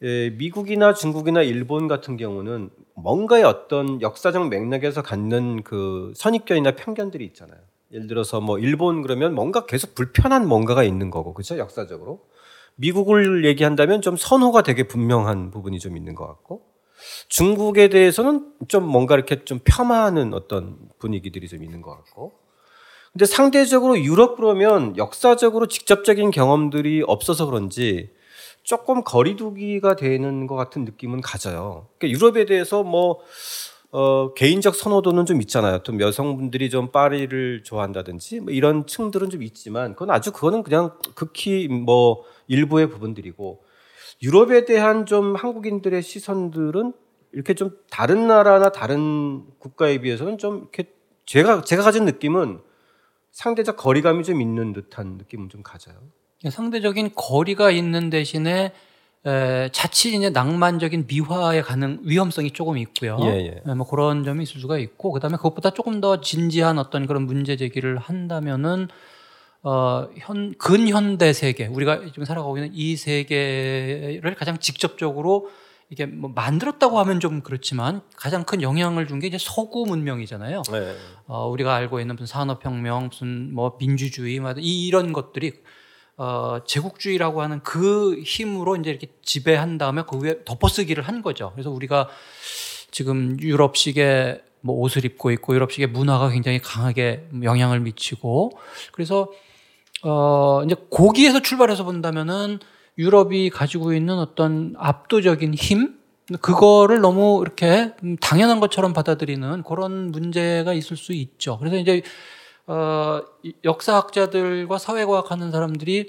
예, 미국이나 중국이나 일본 같은 경우는 뭔가의 어떤 역사적 맥락에서 갖는 그 선입견이나 편견들이 있잖아요. 예를 들어서 뭐 일본 그러면 뭔가 계속 불편한 뭔가가 있는 거고 그렇죠 역사적으로 미국을 얘기한다면 좀 선호가 되게 분명한 부분이 좀 있는 것 같고 중국에 대해서는 좀 뭔가 이렇게 좀 폄하하는 어떤 분위기들이 좀 있는 것 같고 근데 상대적으로 유럽 그러면 역사적으로 직접적인 경험들이 없어서 그런지 조금 거리두기가 되는 것 같은 느낌은 가져요. 그러니까 유럽에 대해서 뭐 어, 개인적 선호도는 좀 있잖아요. 또 여성분들이 좀 파리를 좋아한다든지 뭐 이런 층들은 좀 있지만 그건 아주 그거는 그냥 극히 뭐 일부의 부분들이고 유럽에 대한 좀 한국인들의 시선들은 이렇게 좀 다른 나라나 다른 국가에 비해서는 좀 이렇게 제가 제가 가진 느낌은 상대적 거리감이 좀 있는 듯한 느낌은 좀 가져요. 상대적인 거리가 있는 대신에 에, 자칫 이제 낭만적인 미화에 가는 위험성이 조금 있고요. 예, 예. 뭐 그런 점이 있을 수가 있고 그다음에 그것보다 조금 더 진지한 어떤 그런 문제 제기를 한다면은 어, 현 근현대 세계 우리가 지금 살아가고 있는 이 세계를 가장 직접적으로 이게 뭐 만들었다고 하면 좀 그렇지만 가장 큰 영향을 준 게 이제 서구 문명이잖아요. 네. 어, 우리가 알고 있는 무슨 산업혁명, 무슨 뭐 민주주의, 뭐 이- 이런 것들이 어, 제국주의라고 하는 그 힘으로 이제 이렇게 지배한 다음에 그 위에 덮어쓰기를 한 거죠. 그래서 우리가 지금 유럽식의 뭐 옷을 입고 있고 유럽식의 문화가 굉장히 강하게 영향을 미치고 그래서 어 이제 거기에서 출발해서 본다면은 유럽이 가지고 있는 어떤 압도적인 힘 그거를 너무 이렇게 당연한 것처럼 받아들이는 그런 문제가 있을 수 있죠. 그래서 이제 어, 이 역사학자들과 사회과학 하는 사람들이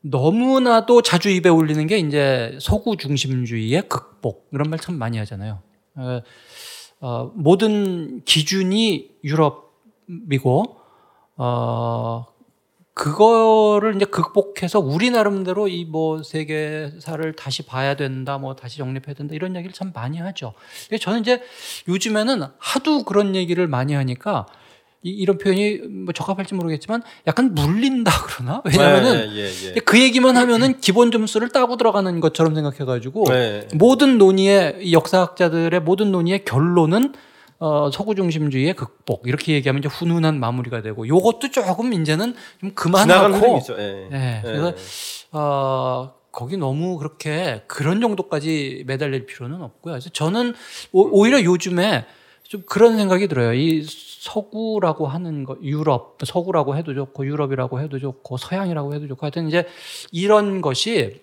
너무나도 자주 입에 올리는 게 이제 서구 중심주의의 극복 이런 말 참 많이 하잖아요. 어, 어, 모든 기준이 유럽이고 어, 그거를 이제 극복해서 우리 나름대로 이 뭐 세계사를 다시 봐야 된다, 뭐 다시 정립해야 된다 이런 얘기를 참 많이 하죠. 저는 이제 요즘에는 하도 그런 얘기를 많이 하니까 이, 런 표현이 뭐 적합할지 모르겠지만 약간 물린다 그러나 왜냐하면은 네, 예, 예. 그 얘기만 하면은 기본 점수를 따고 들어가는 것처럼 생각해가지고 네. 모든 논의의 역사학자들의 모든 논의의 결론은 어, 서구 중심주의의 극복 이렇게 얘기하면 이제 훈훈한 마무리가 되고 요것도 조금 이제는 좀 그만하고 예. 네. 그래서 어, 거기 너무 그렇게 그런 정도까지 매달릴 필요는 없고요. 그래서 저는 오, 오히려 요즘에 좀 그런 생각이 들어요. 이 서구라고 하는 거, 유럽, 서구라고 해도 좋고, 유럽이라고 해도 좋고, 서양이라고 해도 좋고, 하여튼 이제 이런 것이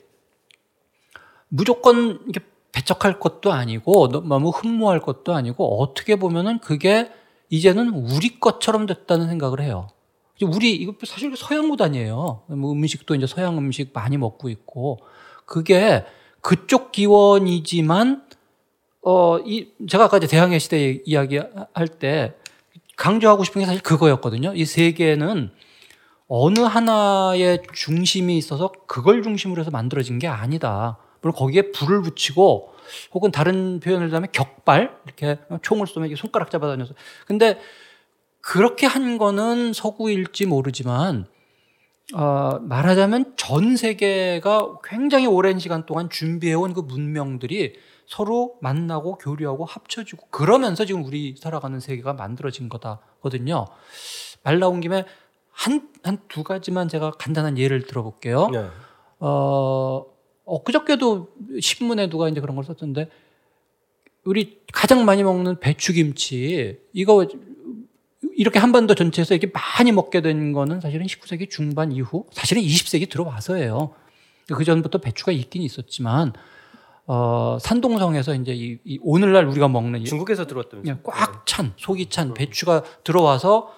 무조건 이게 배척할 것도 아니고, 너무 흠모할 것도 아니고, 어떻게 보면은 그게 이제는 우리 것처럼 됐다는 생각을 해요. 우리, 이거 사실 서양 무단이에요. 뭐 음식도 이제 서양 음식 많이 먹고 있고, 그게 그쪽 기원이지만, 어, 이, 제가 아까 이제 대항해 시대 이야기 할 때, 강조하고 싶은 게 사실 그거였거든요. 이 세계는 어느 하나의 중심이 있어서 그걸 중심으로 해서 만들어진 게 아니다. 물론 거기에 불을 붙이고 혹은 다른 표현을 하면 격발 이렇게 총을 쏘면 이게 손가락 잡아다녀서 근데 그렇게 한 거는 서구일지 모르지만 어, 말하자면 전 세계가 굉장히 오랜 시간 동안 준비해온 그 문명들이 서로 만나고 교류하고 합쳐지고 그러면서 지금 우리 살아가는 세계가 만들어진 거다거든요. 말 나온 김에 한, 한 두 가지만 제가 간단한 예를 들어볼게요. 네. 어, 엊그저께도 신문에 누가 이제 그런 걸 썼던데, 우리 가장 많이 먹는 배추김치, 이거 이렇게 한반도 전체에서 이렇게 많이 먹게 된 거는 사실은 19세기 중반 이후, 사실은 20세기 들어와서예요. 그 전부터 배추가 있긴 있었지만, 어, 산동성에서 이제 이, 이 오늘날 우리가 먹는 중국에서 들어왔다면서 꽉찬 속이 찬 음. 배추가 들어와서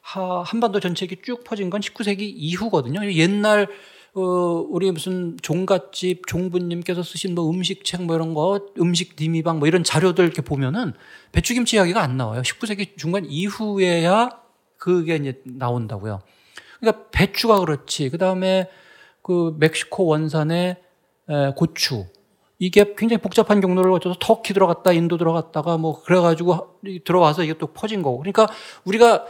하, 한반도 전체에 쭉 퍼진 건 19세기 이후거든요. 옛날 어, 우리 무슨 종갓집 종부님께서 쓰신 뭐 음식책 뭐 이런 거 음식 디미방 뭐 이런 자료들 이렇게 보면은 배추김치 이야기가 안 나와요. 19세기 중반 이후에야 그게 이제 나온다고요. 그러니까 배추가 그렇지. 그 다음에 그 멕시코 원산의 고추 이게 굉장히 복잡한 경로를 거쳐서 터키 들어갔다 인도 들어갔다가 뭐 그래가지고 들어와서 이게 또 퍼진 거고 그러니까 우리가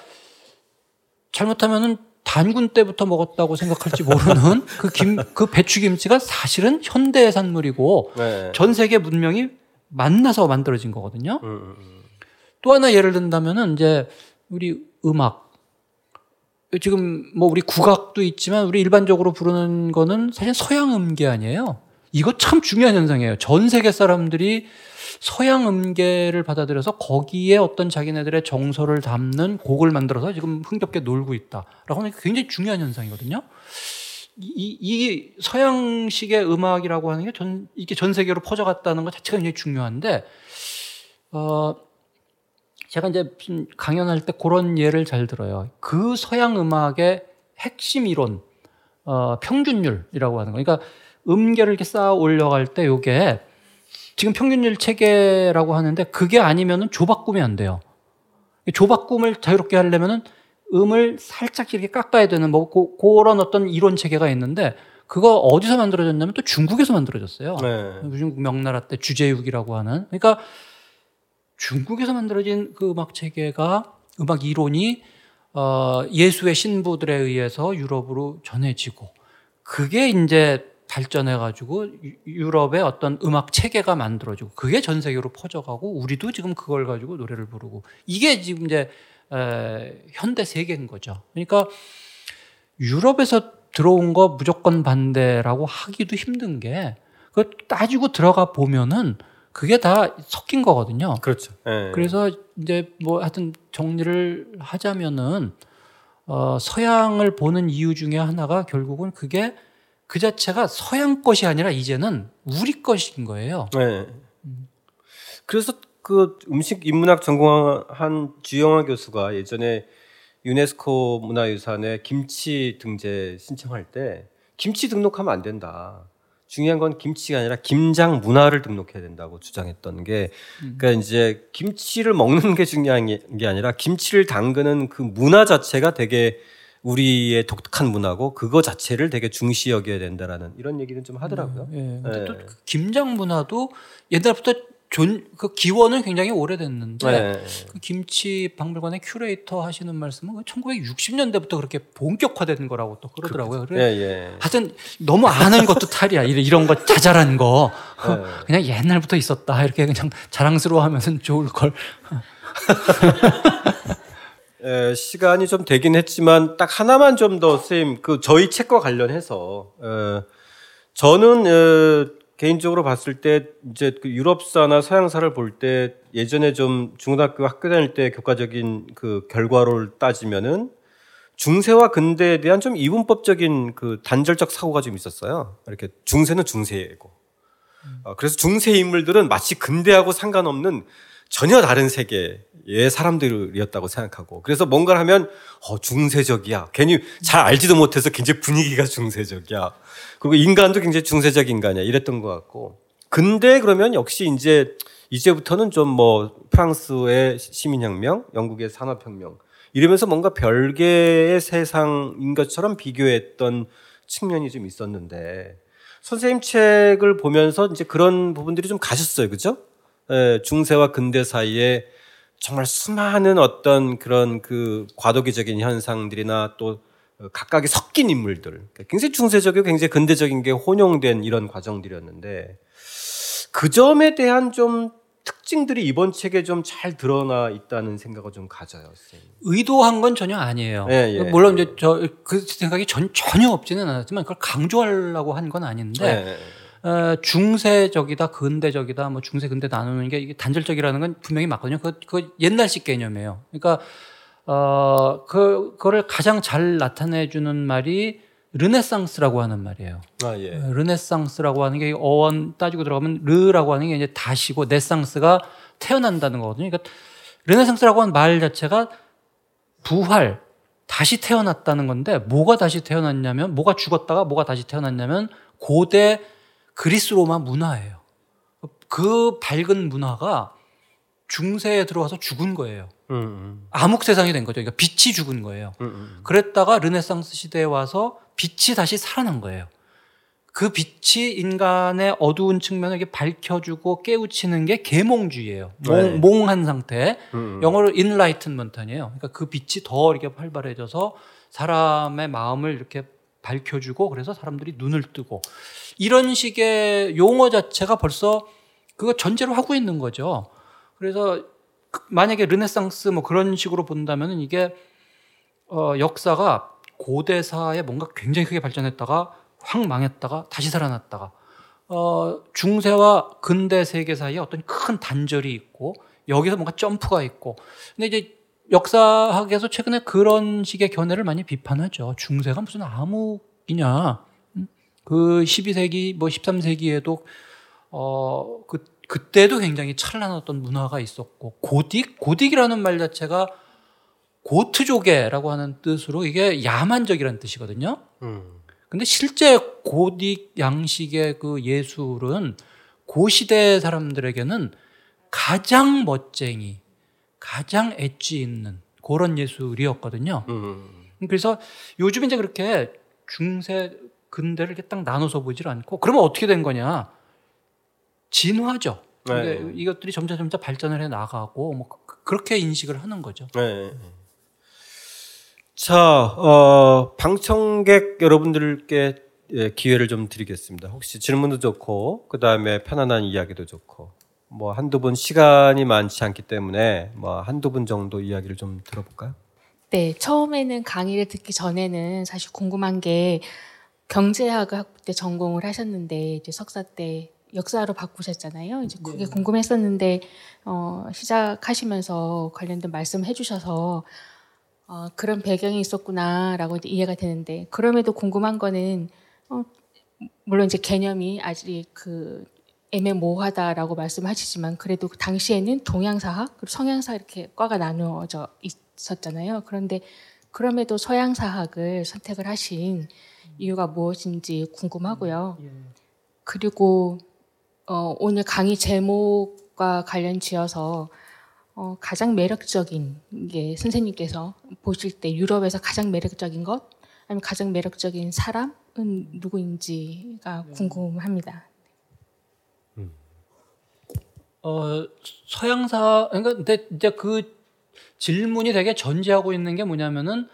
잘못하면은 단군 때부터 먹었다고 생각할지 모르는 <laughs> 그 김, 그 배추김치가 사실은 현대 산물이고 네. 전 세계 문명이 만나서 만들어진 거거든요. 음, 음, 음. 또 하나 예를 든다면은 이제 우리 음악. 지금 뭐 우리 국악도 있지만 우리 일반적으로 부르는 거는 사실 서양 음계 아니에요. 이거 참 중요한 현상이에요. 전 세계 사람들이 서양 음계를 받아들여서 거기에 어떤 자기네들의 정서를 담는 곡을 만들어서 지금 흥겹게 놀고 있다라고 하는 게 굉장히 중요한 현상이거든요. 이, 이 서양식의 음악이라고 하는 게 전, 이게 전 세계로 퍼져갔다는 것 자체가 굉장히 중요한데, 어, 제가 이제 강연할 때 그런 예를 잘 들어요. 그 서양 음악의 핵심 이론, 어, 평균율이라고 하는 거. 그러니까 음계를 이렇게 쌓아 올려갈 때 요게 지금 평균율 체계라고 하는데 그게 아니면은 조바꿈이 안 돼요. 조바꿈을 자유롭게 하려면은 음을 살짝 이렇게 깎아야 되는 뭐 고, 그런 어떤 이론 체계가 있는데 그거 어디서 만들어졌냐면 또 중국에서 만들어졌어요. 네. 중국 명나라 때 주제육이라고 하는. 그러니까 중국에서 만들어진 그 음악 체계가 음악 이론이 어, 예수의 신부들에 의해서 유럽으로 전해지고 그게 이제 발전해가지고 유럽의 어떤 음악 체계가 만들어지고 그게 전 세계로 퍼져가고 우리도 지금 그걸 가지고 노래를 부르고 이게 지금 이제 에, 현대 세계인 거죠. 그러니까 유럽에서 들어온 거 무조건 반대라고 하기도 힘든 게 그 따지고 들어가 보면은 그게 다 섞인 거거든요. 그렇죠. 네. 그래서 이제 뭐 하여튼 정리를 하자면은 어, 서양을 보는 이유 중에 하나가 결국은 그게 그 자체가 서양 것이 아니라 이제는 우리 것인 거예요. 네. 그래서 그 음식 인문학 전공한 주영아 교수가 예전에 유네스코 문화유산에 김치 등재 신청할 때 김치 등록하면 안 된다. 중요한 건 김치가 아니라 김장 문화를 등록해야 된다고 주장했던 게 음. 그러니까 이제 김치를 먹는 게 중요한 게 아니라 김치를 담그는 그 문화 자체가 되게 우리의 독특한 문화고 그거 자체를 되게 중시 여겨야 된다라는 이런 얘기는 좀 하더라고요. 예. 근데 네. 또 그 김장 문화도 옛날부터 존, 그 기원은 굉장히 오래됐는데 네. 그 김치 박물관의 큐레이터 하시는 말씀은 1960년대부터 그렇게 본격화된 거라고 또 그러더라고요. 예, 그래 예. 하여튼 너무 아는 것도 탈이야. 이런, 거 자잘한 거 <laughs> 그냥 옛날부터 있었다 이렇게 그냥 자랑스러워하면 좋을 걸. <laughs> 에, 시간이 좀 되긴 했지만 딱 하나만 좀 더 선생님 그 저희 책과 관련해서 에, 저는 에, 개인적으로 봤을 때 이제 그 유럽사나 서양사를 볼 때 예전에 좀 중고등학교 학교 다닐 때 교과적인 그 결과를 따지면은 중세와 근대에 대한 좀 이분법적인 그 단절적 사고가 좀 있었어요. 이렇게 중세는 중세이고 어, 그래서 중세 인물들은 마치 근대하고 상관없는 전혀 다른 세계의 사람들이었다고 생각하고 그래서 뭔가를 하면 어, 중세적이야. 괜히 잘 알지도 못해서 굉장히 분위기가 중세적이야. 그리고 인간도 굉장히 중세적 인간이야. 이랬던 것 같고 근대 그러면 역시 이제 이제부터는 좀 뭐 프랑스의 시민혁명, 영국의 산업혁명 이러면서 뭔가 별개의 세상인 것처럼 비교했던 측면이 좀 있었는데 선생님 책을 보면서 이제 그런 부분들이 좀 가셨어요, 그죠? 예, 중세와 근대 사이에 정말 수많은 어떤 그런 그 과도기적인 현상들이나 또 각각의 섞인 인물들, 그러니까 굉장히 중세적이고 굉장히 근대적인 게 혼용된 이런 과정들이었는데 그 점에 대한 좀 특징들이 이번 책에 좀 잘 드러나 있다는 생각을 좀 가져요, 선생님. 의도한 건 전혀 아니에요. 예, 예. 물론 이제 저 그 생각이 전, 전혀 없지는 않았지만 그걸 강조하려고 한 건 아닌데 예. 어, 중세적이다, 근대적이다, 뭐 중세 근대 나누는 게 이게 단절적이라는 건 분명히 맞거든요. 그, 그 옛날식 개념이에요. 그러니까 어, 그, 그거를 가장 잘 나타내주는 말이 르네상스라고 하는 말이에요. 아, 예. 르네상스라고 하는 게 어원 따지고 들어가면 re라고 하는 게 이제 다시고 naissance가 태어난다는 거거든요. 그러니까 르네상스라고 하는 말 자체가 부활, 다시 태어났다는 건데 뭐가 다시 태어났냐면 뭐가 죽었다가 뭐가 다시 태어났냐면 고대 그리스 로마 문화예요. 그 밝은 문화가 중세에 들어와서 죽은 거예요. 음, 음, 암흑 세상이 된 거죠. 그러니까 빛이 죽은 거예요. 음, 음. 그랬다가 르네상스 시대에 와서 빛이 다시 살아난 거예요. 그 빛이 인간의 어두운 측면을 이렇게 밝혀주고 깨우치는 게 계몽주의예요. 몽, 네. 몽 한 상태. 음, 음. 영어로 enlightenment 아니에요. 그러니까 그 빛이 더 이렇게 활발해져서 사람의 마음을 이렇게 밝혀주고 그래서 사람들이 눈을 뜨고 이런 식의 용어 자체가 벌써 그거 전제로 하고 있는 거죠. 그래서 그- 만약에 르네상스 뭐 그런 식으로 본다면은 이게 어, 역사가 고대사에 뭔가 굉장히 크게 발전했다가 확 망했다가 다시 살아났다가 어, 중세와 근대 세계 사이에 어떤 큰 단절이 있고 여기서 뭔가 점프가 있고 근데 이제 역사학에서 최근에 그런 식의 견해를 많이 비판하죠. 중세가 무슨 암흑이냐. 음? 그 12세기 뭐 13세기에도 어, 그 그때도 굉장히 어떤 문화가 있었고 고딕 고딕이라는 말 자체가 고트조개라고 하는 뜻으로 이게 야만적이라는 뜻이거든요. 음. 근데 실제 고딕 양식의 그 예술은 고시대 사람들에게는 가장 멋쟁이, 가장 엣지 있는 그런 예술이었거든요. 음. 그래서 요즘 이제 그렇게 중세 근대를 이렇게 딱 나눠서 보질 않고 그러면 어떻게 된 거냐? 진화죠. 근데 네. 이것들이 점차 점차 발전을 해 나가고 뭐 그- 그렇게 인식을 하는 거죠. 네. 자, 어, 방청객 여러분들께 예, 기회를 좀 드리겠습니다. 혹시 질문도 좋고, 그 다음에 편안한 이야기도 좋고, 뭐 한두 분 시간이 많지 않기 때문에 뭐 한두 분 정도 이야기를 좀 들어볼까요? 네, 처음에는 강의를 듣기 전에는 사실 궁금한 게 경제학을 학부 때 전공을 하셨는데 이제 석사 때 역사로 바꾸셨잖아요. 이제 그게 궁금했었는데 어, 시작하시면서 관련된 말씀 해주셔서 어, 그런 배경이 있었구나라고 이제 이해가 되는데 그럼에도 궁금한 거는 어, 물론 이제 개념이 아직 그 애매모호하다라고 말씀하시지만 그래도 그 당시에는 동양사학 그리고 성향사 이렇게 과가 나누어져 있었잖아요. 그런데 그럼에도 서양사학을 선택을 하신 이유가 무엇인지 궁금하고요. 그리고 어, 오늘 강의 제목과 관련 지어서 어, 가장 매력적인 게 선생님께서 보실 때 유럽에서 가장 매력적인 것 아니면 가장 매력적인 사람은 누구인지가 궁금합니다. 어, 서양사, 그러니까 근데 이제 그 질문이 되게 전제하고 있는 게 뭐냐면은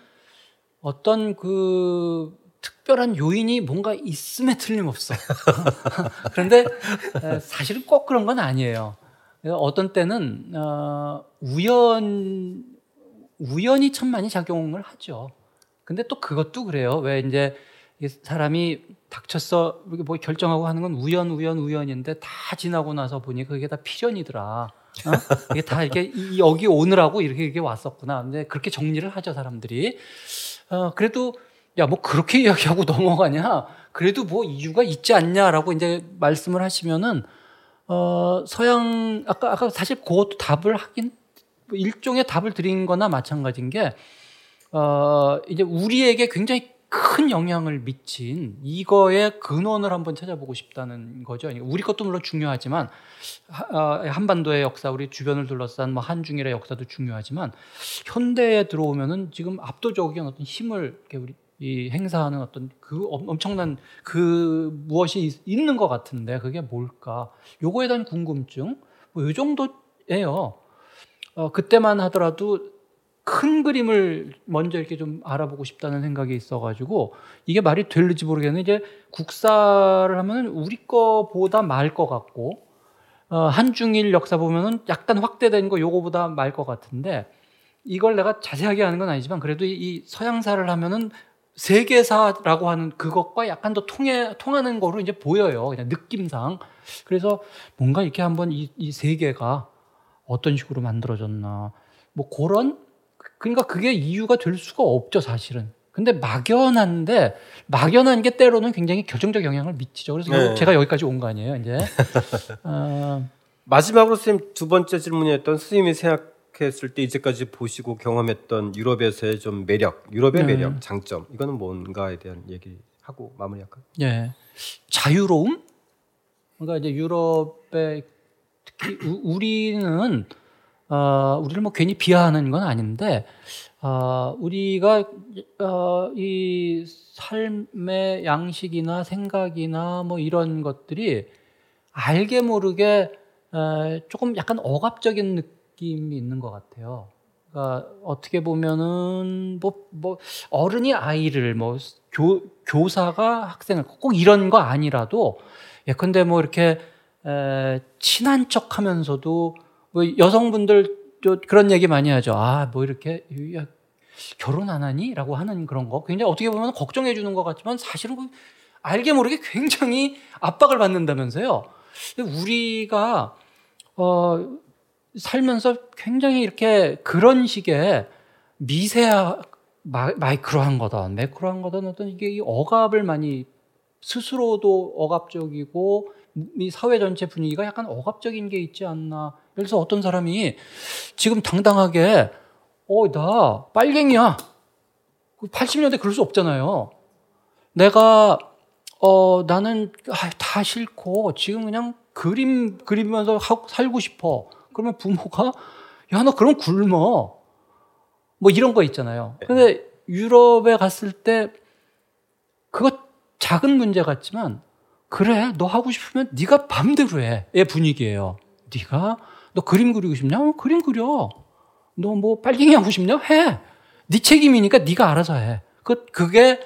어떤 그 특별한 요인이 뭔가 있음에 틀림없어. <laughs> 그런데 사실은 꼭 그런 건 아니에요. 어떤 때는 어, 우연 우연이 참 많이 작용을 하죠. 근데 또 그것도 그래요. 왜 이제 사람이 닥쳤어 뭐 결정하고 하는 건 우연 우연 우연인데 다 지나고 나서 보니 그게 다 피전이더라. 어? <laughs> 이게 다 이렇게 여기 오느라고 이렇게 이렇게 왔었구나. 근데 그렇게 정리를 하죠 사람들이. 어, 그래도 야 뭐 그렇게 이야기하고 <laughs> 넘어가냐? 그래도 뭐 이유가 있지 않냐라고 이제 말씀을 하시면은 어, 서양 아까 아까 사실 그것도 답을 하긴 뭐 일종의 답을 드린 거나 마찬가지인 게 어, 이제 우리에게 굉장히 큰 영향을 미친 이거의 근원을 한번 찾아보고 싶다는 거죠. 우리 것도 물론 중요하지만 어, 한반도의 역사, 우리 주변을 둘러싼 뭐 한중일의 역사도 중요하지만 현대에 들어오면은 지금 압도적인 어떤 힘을 우리 이 행사하는 어떤 그 엄청난 그 무엇이 있는 것 같은데 그게 뭘까? 요거에 대한 궁금증 뭐요 정도예요. 어, 그때만 하더라도 큰 그림을 먼저 이렇게 좀 알아보고 싶다는 생각이 있어가지고 이게 말이 될지 모르겠는데 이제 국사를 하면 우리 거보다 말 것 같고 어, 한중일 역사 보면은 약간 확대된 거 요거보다 말 것 같은데 이걸 내가 자세하게 하는 건 아니지만 그래도 이 서양사를 하면은 세계사라고 하는 그것과 약간 더 통해 통하는 거로 이제 보여요. 그냥 느낌상. 그래서 뭔가 이렇게 한번 이, 이 세계가 어떤 식으로 만들어졌나 뭐 그런 그러니까 그게 이유가 될 수가 없죠, 사실은. 근데 막연한데 막연한 게 때로는 굉장히 결정적 영향을 미치죠. 그래서 네. 제가 여기까지 온 거 아니에요, 이제. <laughs> 어... 마지막으로 선생님 두 번째 질문이었던 스님이 생각했을 때 이제까지 보시고 경험했던 유럽에서의 좀 매력, 유럽의 네. 매력, 장점 이거는 뭔가에 대한 얘기하고 마무리할까요? 예, 자유로움. 그러니까 이제 유럽의 특히 우, 우리는 어, 우리를 뭐 괜히 비하하는 건 아닌데, 어, 우리가, 어, 이 삶의 양식이나 생각이나 뭐 이런 것들이 알게 모르게 에, 조금 약간 억압적인 느낌이 있는 것 같아요. 그러니까 어떻게 보면은 뭐, 뭐 어른이 아이를 뭐 교, 교사가 학생을 꼭 이런 거 아니라도 예컨대 뭐 이렇게 에, 친한 척 하면서도 뭐 여성분들 그런 얘기 많이 하죠. 아, 뭐 이렇게 야, 결혼 안 하니? 라고 하는 그런 거. 굉장히 어떻게 보면 걱정해 주는 것 같지만 사실은 그 알게 모르게 굉장히 압박을 받는다면서요. 우리가, 어, 살면서 굉장히 이렇게 그런 식의 미세한, 마이크로한 거든, 매크로한 거든 어떤 이게 억압을 많이 스스로도 억압적이고 이 사회 전체 분위기가 약간 억압적인 게 있지 않나. 그래서 어떤 사람이 지금 당당하게 어, 나 빨갱이야. 80년대 그 그럴 수 없잖아요. 내가 어, 나는 아, 다 싫고 지금 그냥 그림 그리면서 살고 싶어. 그러면 부모가 야, 너 그럼 굶어. 뭐 이런 거 있잖아요. 근데 유럽에 갔을 때 그거 작은 문제 같지만 그래, 너 하고 싶으면 네가 맘대로 해. 의 분위기예요. 네가 너 그림 그리고 싶냐? 어, 그림 그려. 너 뭐 빨갱이 하고 싶냐? 해. 네 책임이니까 네가 알아서 해. 그 그게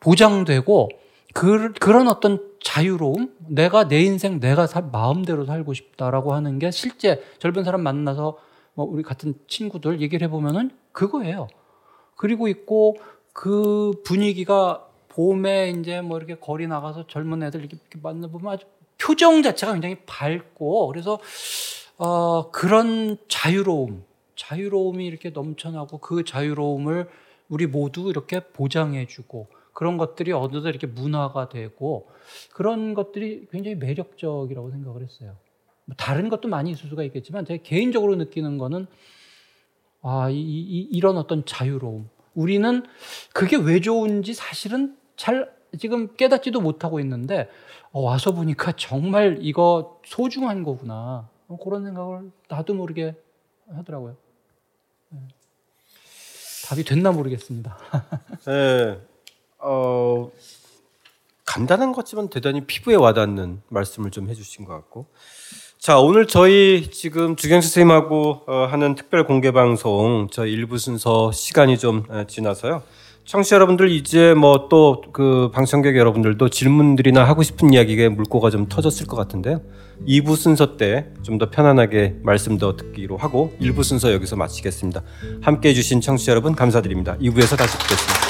보장되고 그, 그런 어떤 자유로움, 내가 내 인생 내가 살, 마음대로 살고 싶다라고 하는 게 실제 젊은 사람 만나서 뭐 우리 같은 친구들 얘기를 해보면은 그거예요. 그리고 있고 그 분위기가 봄에 이제 뭐 이렇게 거리 나가서 젊은 애들 이렇게, 이렇게 만나보면 아주 표정 자체가 굉장히 밝고 그래서 어, 그런 자유로움, 자유로움이 이렇게 넘쳐나고 그 자유로움을 우리 모두 이렇게 보장해주고 그런 것들이 어느덧 이렇게 문화가 되고 그런 것들이 굉장히 매력적이라고 생각을 했어요. 뭐 다른 것도 많이 있을 수가 있겠지만 제가 개인적으로 느끼는 거는 아, 이, 이, 이런 어떤 자유로움. 우리는 그게 왜 좋은지 사실은 잘 지금 깨닫지도 못하고 있는데 어, 와서 보니까 정말 이거 소중한 거구나. 그런 생각을 나도 모르게 하더라고요. 네. 답이 됐나 모르겠습니다. 네, <laughs> 어, 간단한 것 같지만 대단히 피부에 와닿는 말씀을 좀 해주신 것 같고. 자, 오늘 저희 지금 주경 선생님하고 어, 하는 특별 공개 방송 저 일부 순서 시간이 좀 에, 지나서요. 청취자 여러분들 이제 뭐 또 그 방청객 여러분들도 질문들이나 하고 싶은 이야기에 물꼬가 좀 터졌을 것 같은데요. 2부 순서 때 좀 더 편안하게 말씀 더 듣기로 하고 1부 순서 여기서 마치겠습니다. 함께 해주신 청취자 여러분 감사드립니다. 2부에서 다시 뵙겠습니다.